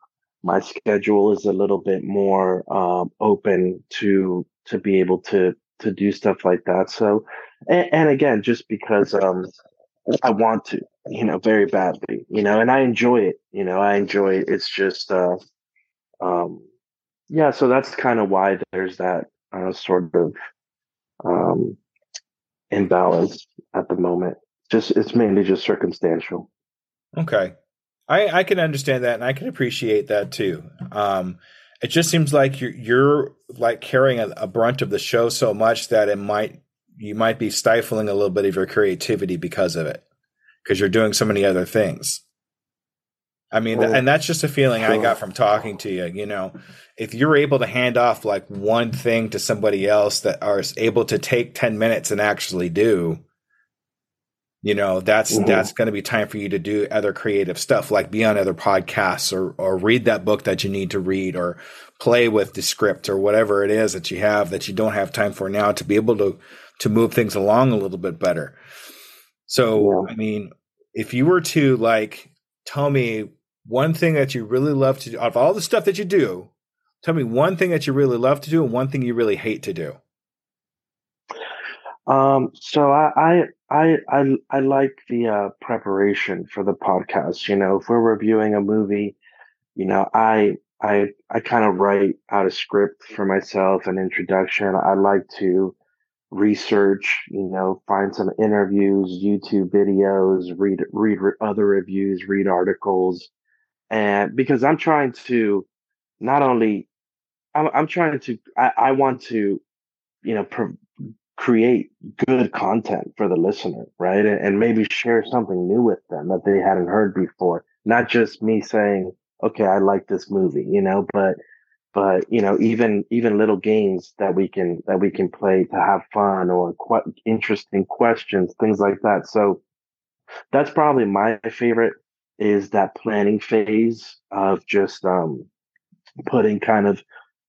[SPEAKER 2] my schedule is a little bit more um, open to to be able to to do stuff like that. So, and, and again, just because um, I want to, you know, very badly, you know, and I enjoy it. You know, I enjoy it. It's just, uh, um, yeah. So that's kind of why there's that uh, sort of um, imbalance at the moment. Just it's mainly just circumstantial.
[SPEAKER 1] Okay. I, I can understand that and I can appreciate that too. Um, it just seems like you're you're like carrying a, a, brunt of the show so much that it might you might be stifling a little bit of your creativity because of it because you're doing so many other things. I mean, well, and that's just a feeling. I got from talking to you. You know, if you're able to hand off like one thing to somebody else that are able to take 10 minutes and actually do, you know that's mm-hmm. that's going to be time for you to do other creative stuff like be on other podcasts or or read that book that you need to read or play with the script or whatever it is that you have that you don't have time for now to be able to to move things along a little bit better so yeah. i mean if you were to like tell me one thing that you really love to do out of all the stuff that you do tell me one thing that you really love to do and one thing you really hate to do
[SPEAKER 2] um, so I, I, I, I I like the uh, preparation for the podcast. You know, if we're reviewing a movie, you know, I, I, I kind of write out a script for myself, an introduction. I like to research, you know, find some interviews, YouTube videos, read, read other reviews, read articles. And because I'm trying to not only, I'm, I'm trying to, I, I want to, you know, pro- create good content for the listener, right? And, maybe share something new with them that they hadn't heard before. Not just me saying, okay, I like this movie, you know, but, but, you know, even, even little games that we can, that we can play to have fun or interesting questions, things like that. So that's probably my favorite is that planning phase of just, um, putting kind of,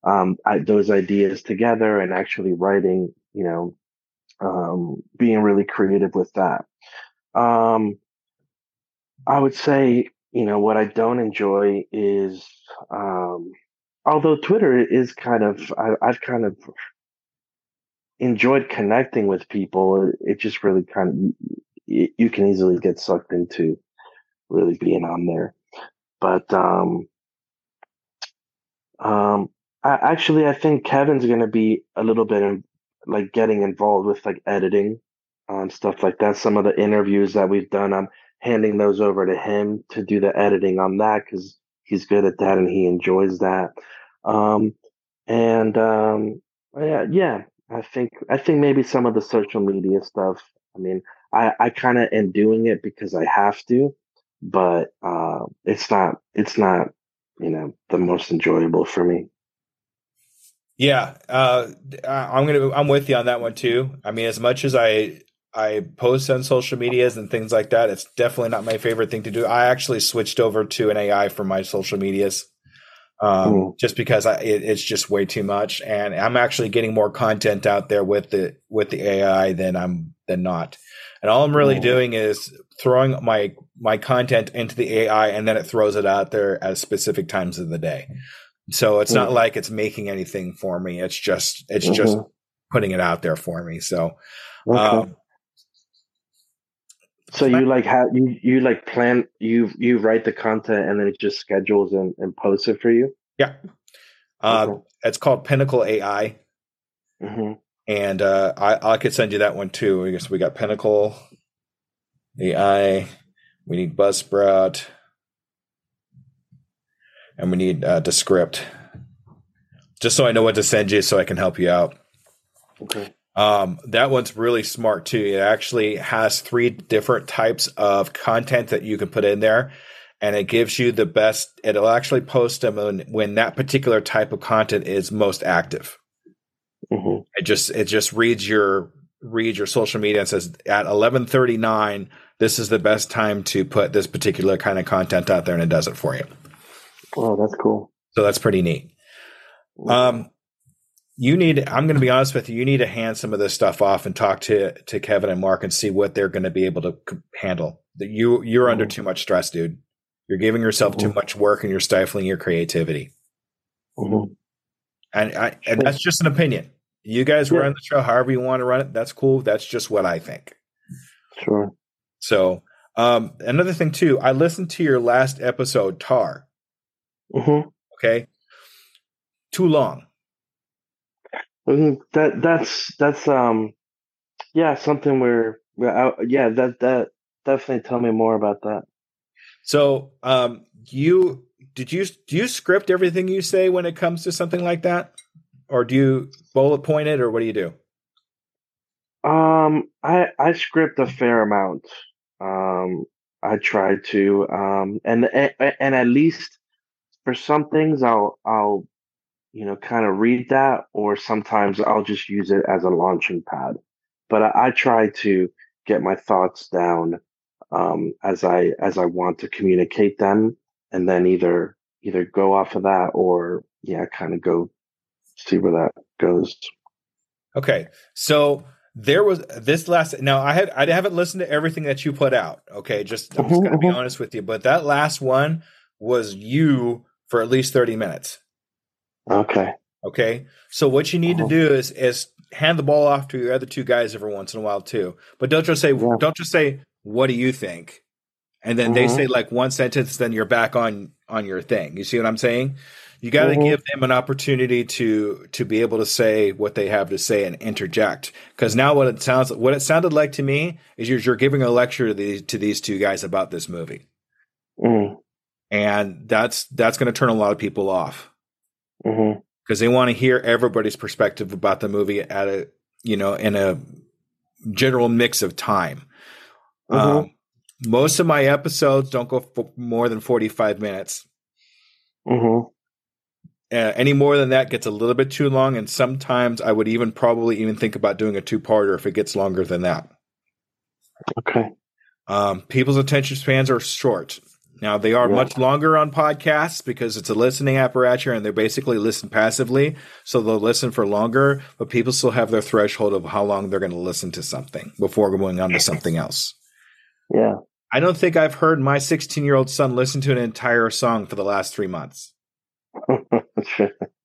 [SPEAKER 2] um, I, those ideas together and actually writing you know, um, being really creative with that. Um, I would say, you know, what I don't enjoy is, um, although Twitter is kind of, I, I've kind of enjoyed connecting with people. It just really kind of, you, you can easily get sucked into really being on there. But, um, um, I, actually, I think Kevin's going to be a little bit like getting involved with like editing um, stuff like that. Some of the interviews that we've done, I'm handing those over to him to do the editing on that because he's good at that and he enjoys that. Um, and um, yeah, yeah, I think I think maybe some of the social media stuff. I mean, I I kind of am doing it because I have to, but uh, it's not it's not you know the most enjoyable for me.
[SPEAKER 1] Yeah, uh, I'm gonna. I'm with you on that one too. I mean, as much as I I post on social medias and things like that, it's definitely not my favorite thing to do. I actually switched over to an AI for my social medias, um, just because I, it, it's just way too much, and I'm actually getting more content out there with the with the AI than I'm than not. And all I'm really doing is throwing my my content into the AI, and then it throws it out there at specific times of the day. So it's mm-hmm. not like it's making anything for me. It's just it's mm-hmm. just putting it out there for me. So okay. um,
[SPEAKER 2] so you like have you you like plan you you write the content and then it just schedules and, and posts it for you?
[SPEAKER 1] Yeah. Uh, okay. It's called Pinnacle AI. Mm-hmm. And uh, I, I could send you that one too. I guess we got Pinnacle AI. We need Buzzsprout and we need uh, script, just so I know what to send you, so I can help you out.
[SPEAKER 2] Okay.
[SPEAKER 1] Um, that one's really smart too. It actually has three different types of content that you can put in there, and it gives you the best. It'll actually post them when, when that particular type of content is most active. Mm-hmm. It just it just reads your reads your social media and says at eleven thirty nine, this is the best time to put this particular kind of content out there, and it does it for you.
[SPEAKER 2] Oh, that's cool.
[SPEAKER 1] So that's pretty neat. Um, you need. I'm going to be honest with you. You need to hand some of this stuff off and talk to to Kevin and Mark and see what they're going to be able to handle. You you're mm-hmm. under too much stress, dude. You're giving yourself mm-hmm. too much work and you're stifling your creativity. Mm-hmm. And I and that's just an opinion. You guys yeah. run the show however you want to run it. That's cool. That's just what I think.
[SPEAKER 2] Sure.
[SPEAKER 1] So um, another thing too, I listened to your last episode, Tar.
[SPEAKER 2] Mm-hmm.
[SPEAKER 1] Okay. Too long.
[SPEAKER 2] Mm-hmm. That that's that's um, yeah, something where yeah that that definitely tell me more about that.
[SPEAKER 1] So, um, you did you do you script everything you say when it comes to something like that, or do you bullet point it, or what do you do?
[SPEAKER 2] Um, I I script a fair amount. Um, I try to, um, and and, and at least for some things, I'll I'll you know kind of read that, or sometimes I'll just use it as a launching pad. But I, I try to get my thoughts down um, as I as I want to communicate them, and then either either go off of that or yeah, kind of go see where that goes.
[SPEAKER 1] Okay, so there was this last. Now I had I haven't listened to everything that you put out. Okay, just I'm just gonna be
[SPEAKER 2] Mhm, mhm.
[SPEAKER 1] honest with you, but that last one was you for at least thirty minutes.
[SPEAKER 2] Okay.
[SPEAKER 1] Okay, so what you need
[SPEAKER 2] Uh-huh.
[SPEAKER 1] to do is is hand the ball off to your other two guys every once in a while too. But don't just say
[SPEAKER 2] Yeah.
[SPEAKER 1] don't just say what do you think, and then they
[SPEAKER 2] Mhm.
[SPEAKER 1] say like one sentence, then you're back on on your thing. You see what I'm saying? You got to
[SPEAKER 2] Mhm.
[SPEAKER 1] give them an opportunity to to be able to say what they have to say and interject. Because now what it sounds what it sounded like to me is you're, you're giving a lecture to these to these two guys about this movie,
[SPEAKER 2] Mm,
[SPEAKER 1] and that's that's going to turn a lot of people off because they want to hear everybody's perspective about the movie at a you know in a general mix of time.
[SPEAKER 2] Mhm.
[SPEAKER 1] Um, most of my episodes don't go for more than forty five minutes.
[SPEAKER 2] hmm
[SPEAKER 1] Uh, any more than that gets a little bit too long, and sometimes I would even probably even think about doing a two parter if it gets longer than that.
[SPEAKER 2] Okay.
[SPEAKER 1] Um, people's attention spans are short. Now they are
[SPEAKER 2] Yeah.
[SPEAKER 1] much longer on podcasts because it's a listening apparatus and they basically listen passively, so they'll listen for longer. But people still have their threshold of how long they're going to listen to something before going on to something else.
[SPEAKER 2] Yeah.
[SPEAKER 1] I don't think I've heard my 16 year old son listen to an entire song for the last three months.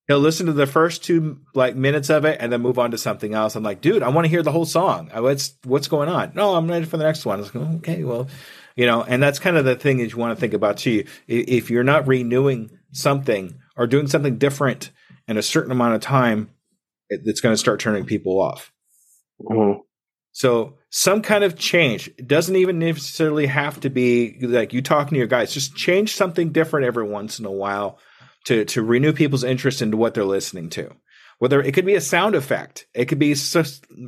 [SPEAKER 1] He'll listen to the first two like minutes of it and then move on to something else. I'm like, dude, I want to hear the whole song. What's what's going on? No, I'm ready for the next one. I was like, okay, well, you know, and that's kind of the thing that you want to think about too. If you're not renewing something or doing something different in a certain amount of time, it's going to start turning people off.
[SPEAKER 2] Mhm.
[SPEAKER 1] So some kind of change. It doesn't even necessarily have to be like you talking to your guys. Just change something different every once in a while to to renew people's interest into what they're listening to. Whether it could be a sound effect, it could be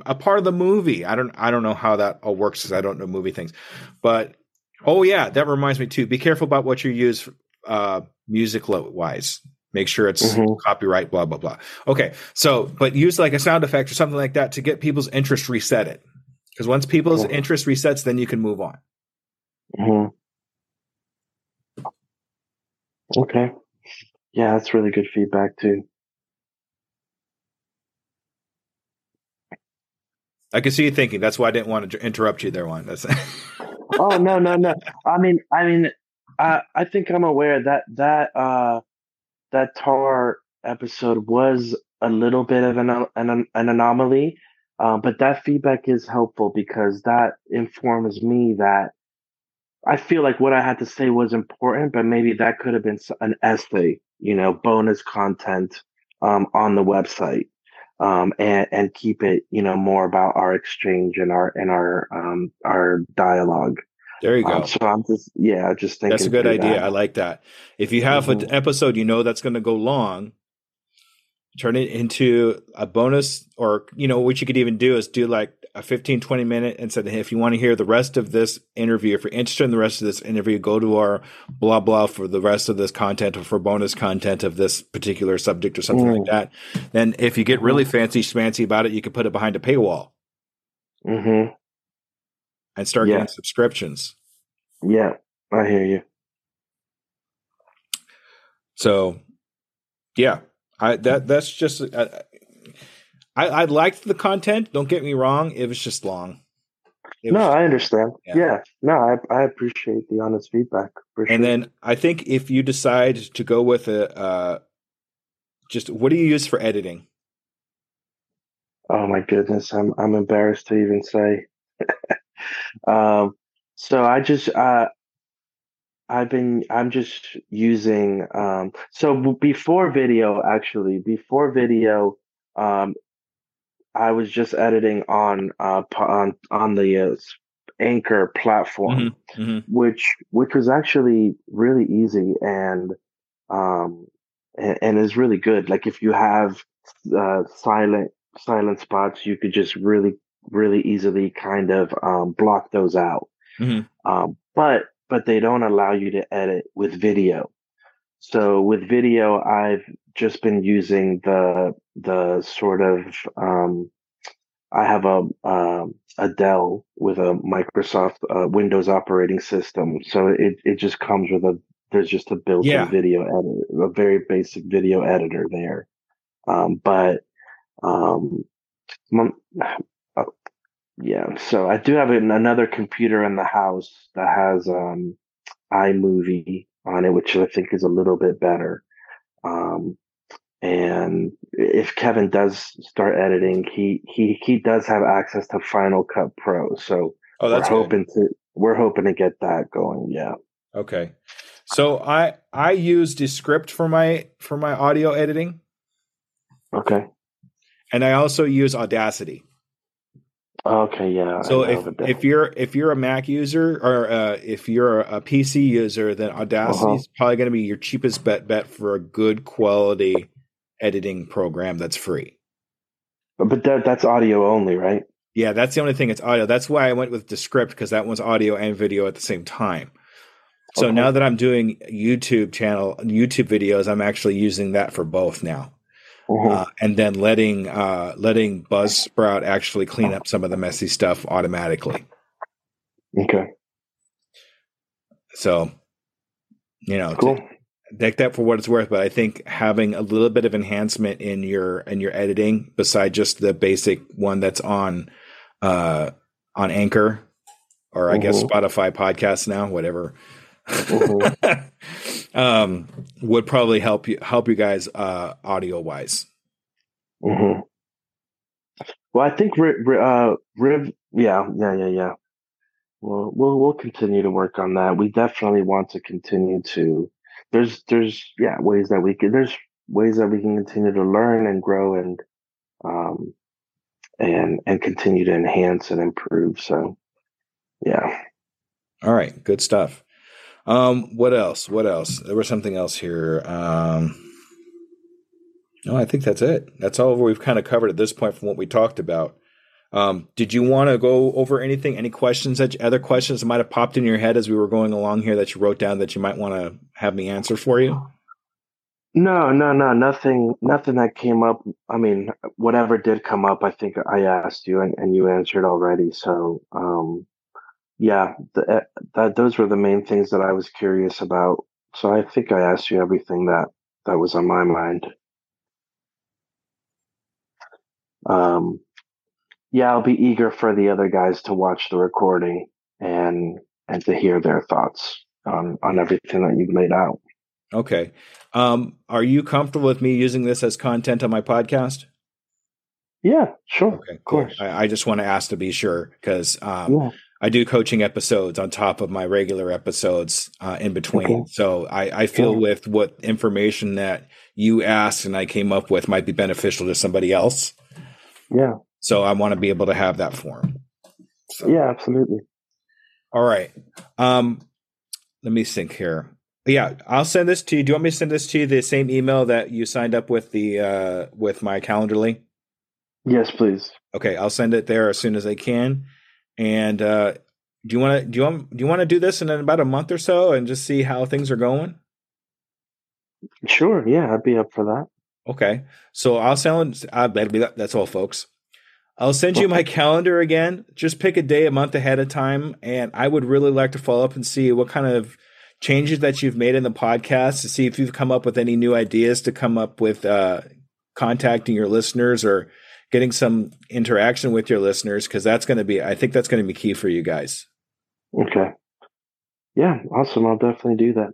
[SPEAKER 1] a part of the movie. I don't I don't know how that all works because I don't know movie things. But oh yeah, that reminds me too. Be careful about what you use uh, music wise. Make sure it's
[SPEAKER 2] Mhm.
[SPEAKER 1] copyright. Blah blah blah. Okay, so but use like a sound effect or something like that to get people's interest reset it. Because once people's
[SPEAKER 2] Mhm.
[SPEAKER 1] interest resets, then you can move on.
[SPEAKER 2] hmm Okay. Yeah, that's really good feedback too.
[SPEAKER 1] I can see you thinking. That's why I didn't want to interrupt you there. One. That's
[SPEAKER 2] oh no, no, no. I mean, I mean, I I think I'm aware that that uh that Tar episode was a little bit of an an, an anomaly, uh, but that feedback is helpful because that informs me that I feel like what I had to say was important, but maybe that could have been an essay, you know, bonus content um, on the website, um, and and keep it, you know, more about our exchange and our and our um, our dialogue.
[SPEAKER 1] there. You go.
[SPEAKER 2] Um, so I'm just, yeah, I just thinking.
[SPEAKER 1] That's a good idea.
[SPEAKER 2] that.
[SPEAKER 1] I like that. If you have an
[SPEAKER 2] Mhm.
[SPEAKER 1] episode you know that's going to go long, turn it into a bonus or you know what you could even do is do like a 15 20 minute and said hey, if you want to hear the rest of this interview if you're interested in the rest of this interview go to our blah blah for the rest of this content or for bonus content of this particular subject or something like
[SPEAKER 2] Mm.
[SPEAKER 1] that then if you get really fancy schmancy about it you can put it behind a paywall
[SPEAKER 2] Mm-hmm.
[SPEAKER 1] and start
[SPEAKER 2] Yeah.
[SPEAKER 1] getting subscriptions
[SPEAKER 2] Yeah, I hear you.
[SPEAKER 1] So, yeah, I that that's just uh, I I liked the content. Don't get me wrong; it was just long. It
[SPEAKER 2] no,
[SPEAKER 1] was-
[SPEAKER 2] I understand.
[SPEAKER 1] Yeah.
[SPEAKER 2] Yeah, no, I I appreciate the honest feedback for sure.
[SPEAKER 1] and then I think if you decide to go with a uh, just what do you use for editing?
[SPEAKER 2] oh my goodness, I'm I'm embarrassed to even say. um, so I just uh, I've been I'm just using um. So before video, actually, before video, um, I was just editing on uh on on the uh, Anchor platform,
[SPEAKER 1] Mhm, mhm.
[SPEAKER 2] which which was actually really easy and um and, and is really good. Like if you have uh, silent silent spots, you could just really really easily kind of um, block those out.
[SPEAKER 1] Mhm.
[SPEAKER 2] Um, but but they don't allow you to edit with video. So with video, I've just been using the the sort of um, I have a um, a Dell with a Microsoft uh, Windows operating system, so it it just comes with a there's just a built-in
[SPEAKER 1] Yeah.
[SPEAKER 2] video editor, a very basic video editor there. Um, but um, uh, yeah, so I do have an, another computer in the house that has um, iMovie on it, which I think is a little bit better. Um, and if Kevin does start editing, he he he does have access to Final Cut Pro. So
[SPEAKER 1] Oh, that's
[SPEAKER 2] we're
[SPEAKER 1] good.
[SPEAKER 2] hoping to we're hoping to get that going. Yeah.
[SPEAKER 1] Okay. So I I use Descript for my for my audio editing,
[SPEAKER 2] Okay.
[SPEAKER 1] and I also use Audacity.
[SPEAKER 2] Okay. Yeah.
[SPEAKER 1] So if if you're if you're a Mac user or uh, if you're a PC user, then Audacity
[SPEAKER 2] Uh-huh.
[SPEAKER 1] is probably going to be your cheapest bet bet for a good quality editing program that's free.
[SPEAKER 2] but that that's audio only, right?
[SPEAKER 1] Yeah, that's the only thing. It's audio. That's why I went with Descript because that one's audio and video at the same time. So
[SPEAKER 2] Okay.
[SPEAKER 1] now that I'm doing YouTube channel YouTube videos, I'm actually using that for both now.
[SPEAKER 2] Mhm.
[SPEAKER 1] uh, and then letting uh, letting Buzzsprout actually clean up some of the messy stuff automatically.
[SPEAKER 2] okay.
[SPEAKER 1] So, you know,
[SPEAKER 2] Cool.
[SPEAKER 1] Take that for what it's worth. But I think having a little bit of enhancement in your in your editing, beside just the basic one that's on uh, on Anchor or I guess. Spotify podcasts now, whatever. Um, would probably help you help you guys uh, audio wise.
[SPEAKER 2] hmm Well, I think uh, Riv, yeah, yeah, yeah, yeah. Well, we'll we'll continue to work on that. We definitely want to continue to. There's there's yeah ways that we can. There's ways that we can continue to learn and grow and um and and continue to enhance and improve. So yeah.
[SPEAKER 1] All right, good stuff. Um, what else? What else? There was something else here. Um, no, I think that's it. That's all we've kind of covered at this point from what we talked about. Um, did you want to go over anything? Any questions that other questions that might have popped in your head as we were going along here that you wrote down that you might want to have me answer for you?
[SPEAKER 2] No, no, no, nothing, nothing that came up. I mean, whatever did come up, I think I asked you and, and you answered already. So, um, yeah, uh, that those were the main things that I was curious about. So I think I asked you everything that that was on my mind. Um, yeah, I'll be eager for the other guys to watch the recording and and to hear their thoughts on on everything that you've laid out.
[SPEAKER 1] Okay. Um, are you comfortable with me using this as content on my podcast?
[SPEAKER 2] Yeah, sure.
[SPEAKER 1] Okay,
[SPEAKER 2] Of course.
[SPEAKER 1] I, I just want to ask to be sure because um,
[SPEAKER 2] Yeah.
[SPEAKER 1] I do coaching episodes on top of my regular episodes uh, in between.
[SPEAKER 2] Okay.
[SPEAKER 1] So I, I feel with what information that you asked and I came up with might be beneficial to somebody else.
[SPEAKER 2] Yeah.
[SPEAKER 1] So I want to be able to have that form. So,
[SPEAKER 2] Yeah, absolutely.
[SPEAKER 1] All right. Um, let me think here. Yeah, I'll send this to you. Do you want me to send this to you the same email that you signed up with the uh, with my Calendly?
[SPEAKER 2] Yes, please.
[SPEAKER 1] Okay, I'll send it there as soon as I can. And uh, do you want to do you want do you want to do this in about a month or so and just see how things are going?
[SPEAKER 2] Sure. Yeah, I'd be up for that.
[SPEAKER 1] Okay, so I'll send. Be. That's all, folks. I'll send you my calendar again. Just pick a day a month ahead of time, and I would really like to follow up and see what kind of changes that you've made in the podcast to see if you've come up with any new ideas to come up with uh, contacting your listeners or getting some interaction with your listeners because that's going to be i think that's going to be key for you guys
[SPEAKER 2] Okay. Yeah, awesome. I'll definitely do that.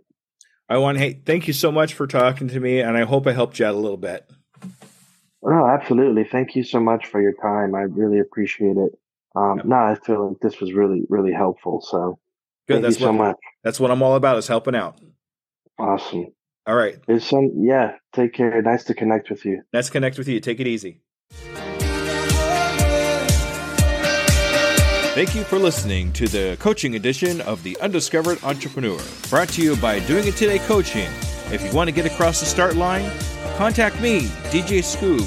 [SPEAKER 1] i want hey thank you so much for talking to me and i hope i helped you out a little bit
[SPEAKER 2] Oh, absolutely. Thank you so much for your time. I really appreciate it. Um, no, I feel like this was really, really helpful. So
[SPEAKER 1] good
[SPEAKER 2] thank
[SPEAKER 1] that's
[SPEAKER 2] you so much.
[SPEAKER 1] that's what i'm all about is helping out
[SPEAKER 2] Awesome.
[SPEAKER 1] all right
[SPEAKER 2] some, yeah, take care. Nice to connect with you.
[SPEAKER 1] Nice to connect with you take it easy Thank you for listening to the coaching edition of The Undiscovered Entrepreneur, brought to you by Doing It Today Coaching. If you want to get across the start line, contact me, DJ Scoob,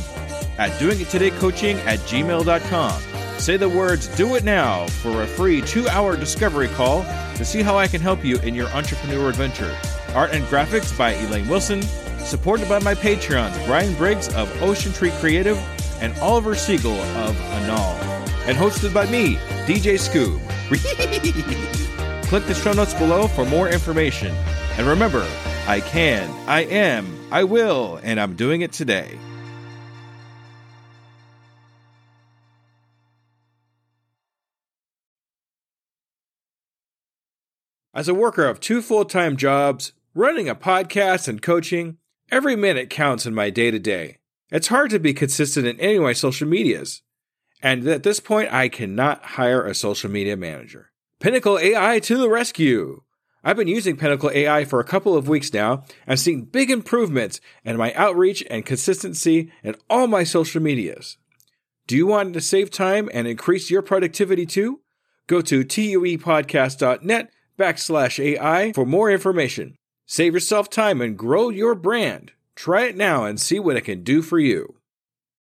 [SPEAKER 1] at doingitTodayCoaching at gmail.com. Say the words Do It Now for a free two hour discovery call to see how I can help you in your entrepreneur adventure. Art and graphics by Elaine Wilson, supported by my Patreons Brian Briggs of Ocean Tree Creative and Oliver Siegel of Anal, and hosted by me, DJ Scoob. Click the show notes below for more information. And remember, I can, I am, I will, and I'm doing it today. As a worker of two full time jobs, running a podcast and coaching, every minute counts in my day to day. It's hard to be consistent in any of my social medias. And at this point, I cannot hire a social media manager. Pinnacle AI to the rescue! I've been using Pinnacle AI for a couple of weeks now and seeing big improvements in my outreach and consistency in all my social medias. Do you want to save time and increase your productivity too? Go to tuepodcast.net backslash AI for more information. Save yourself time and grow your brand. Try it now and see what it can do for you.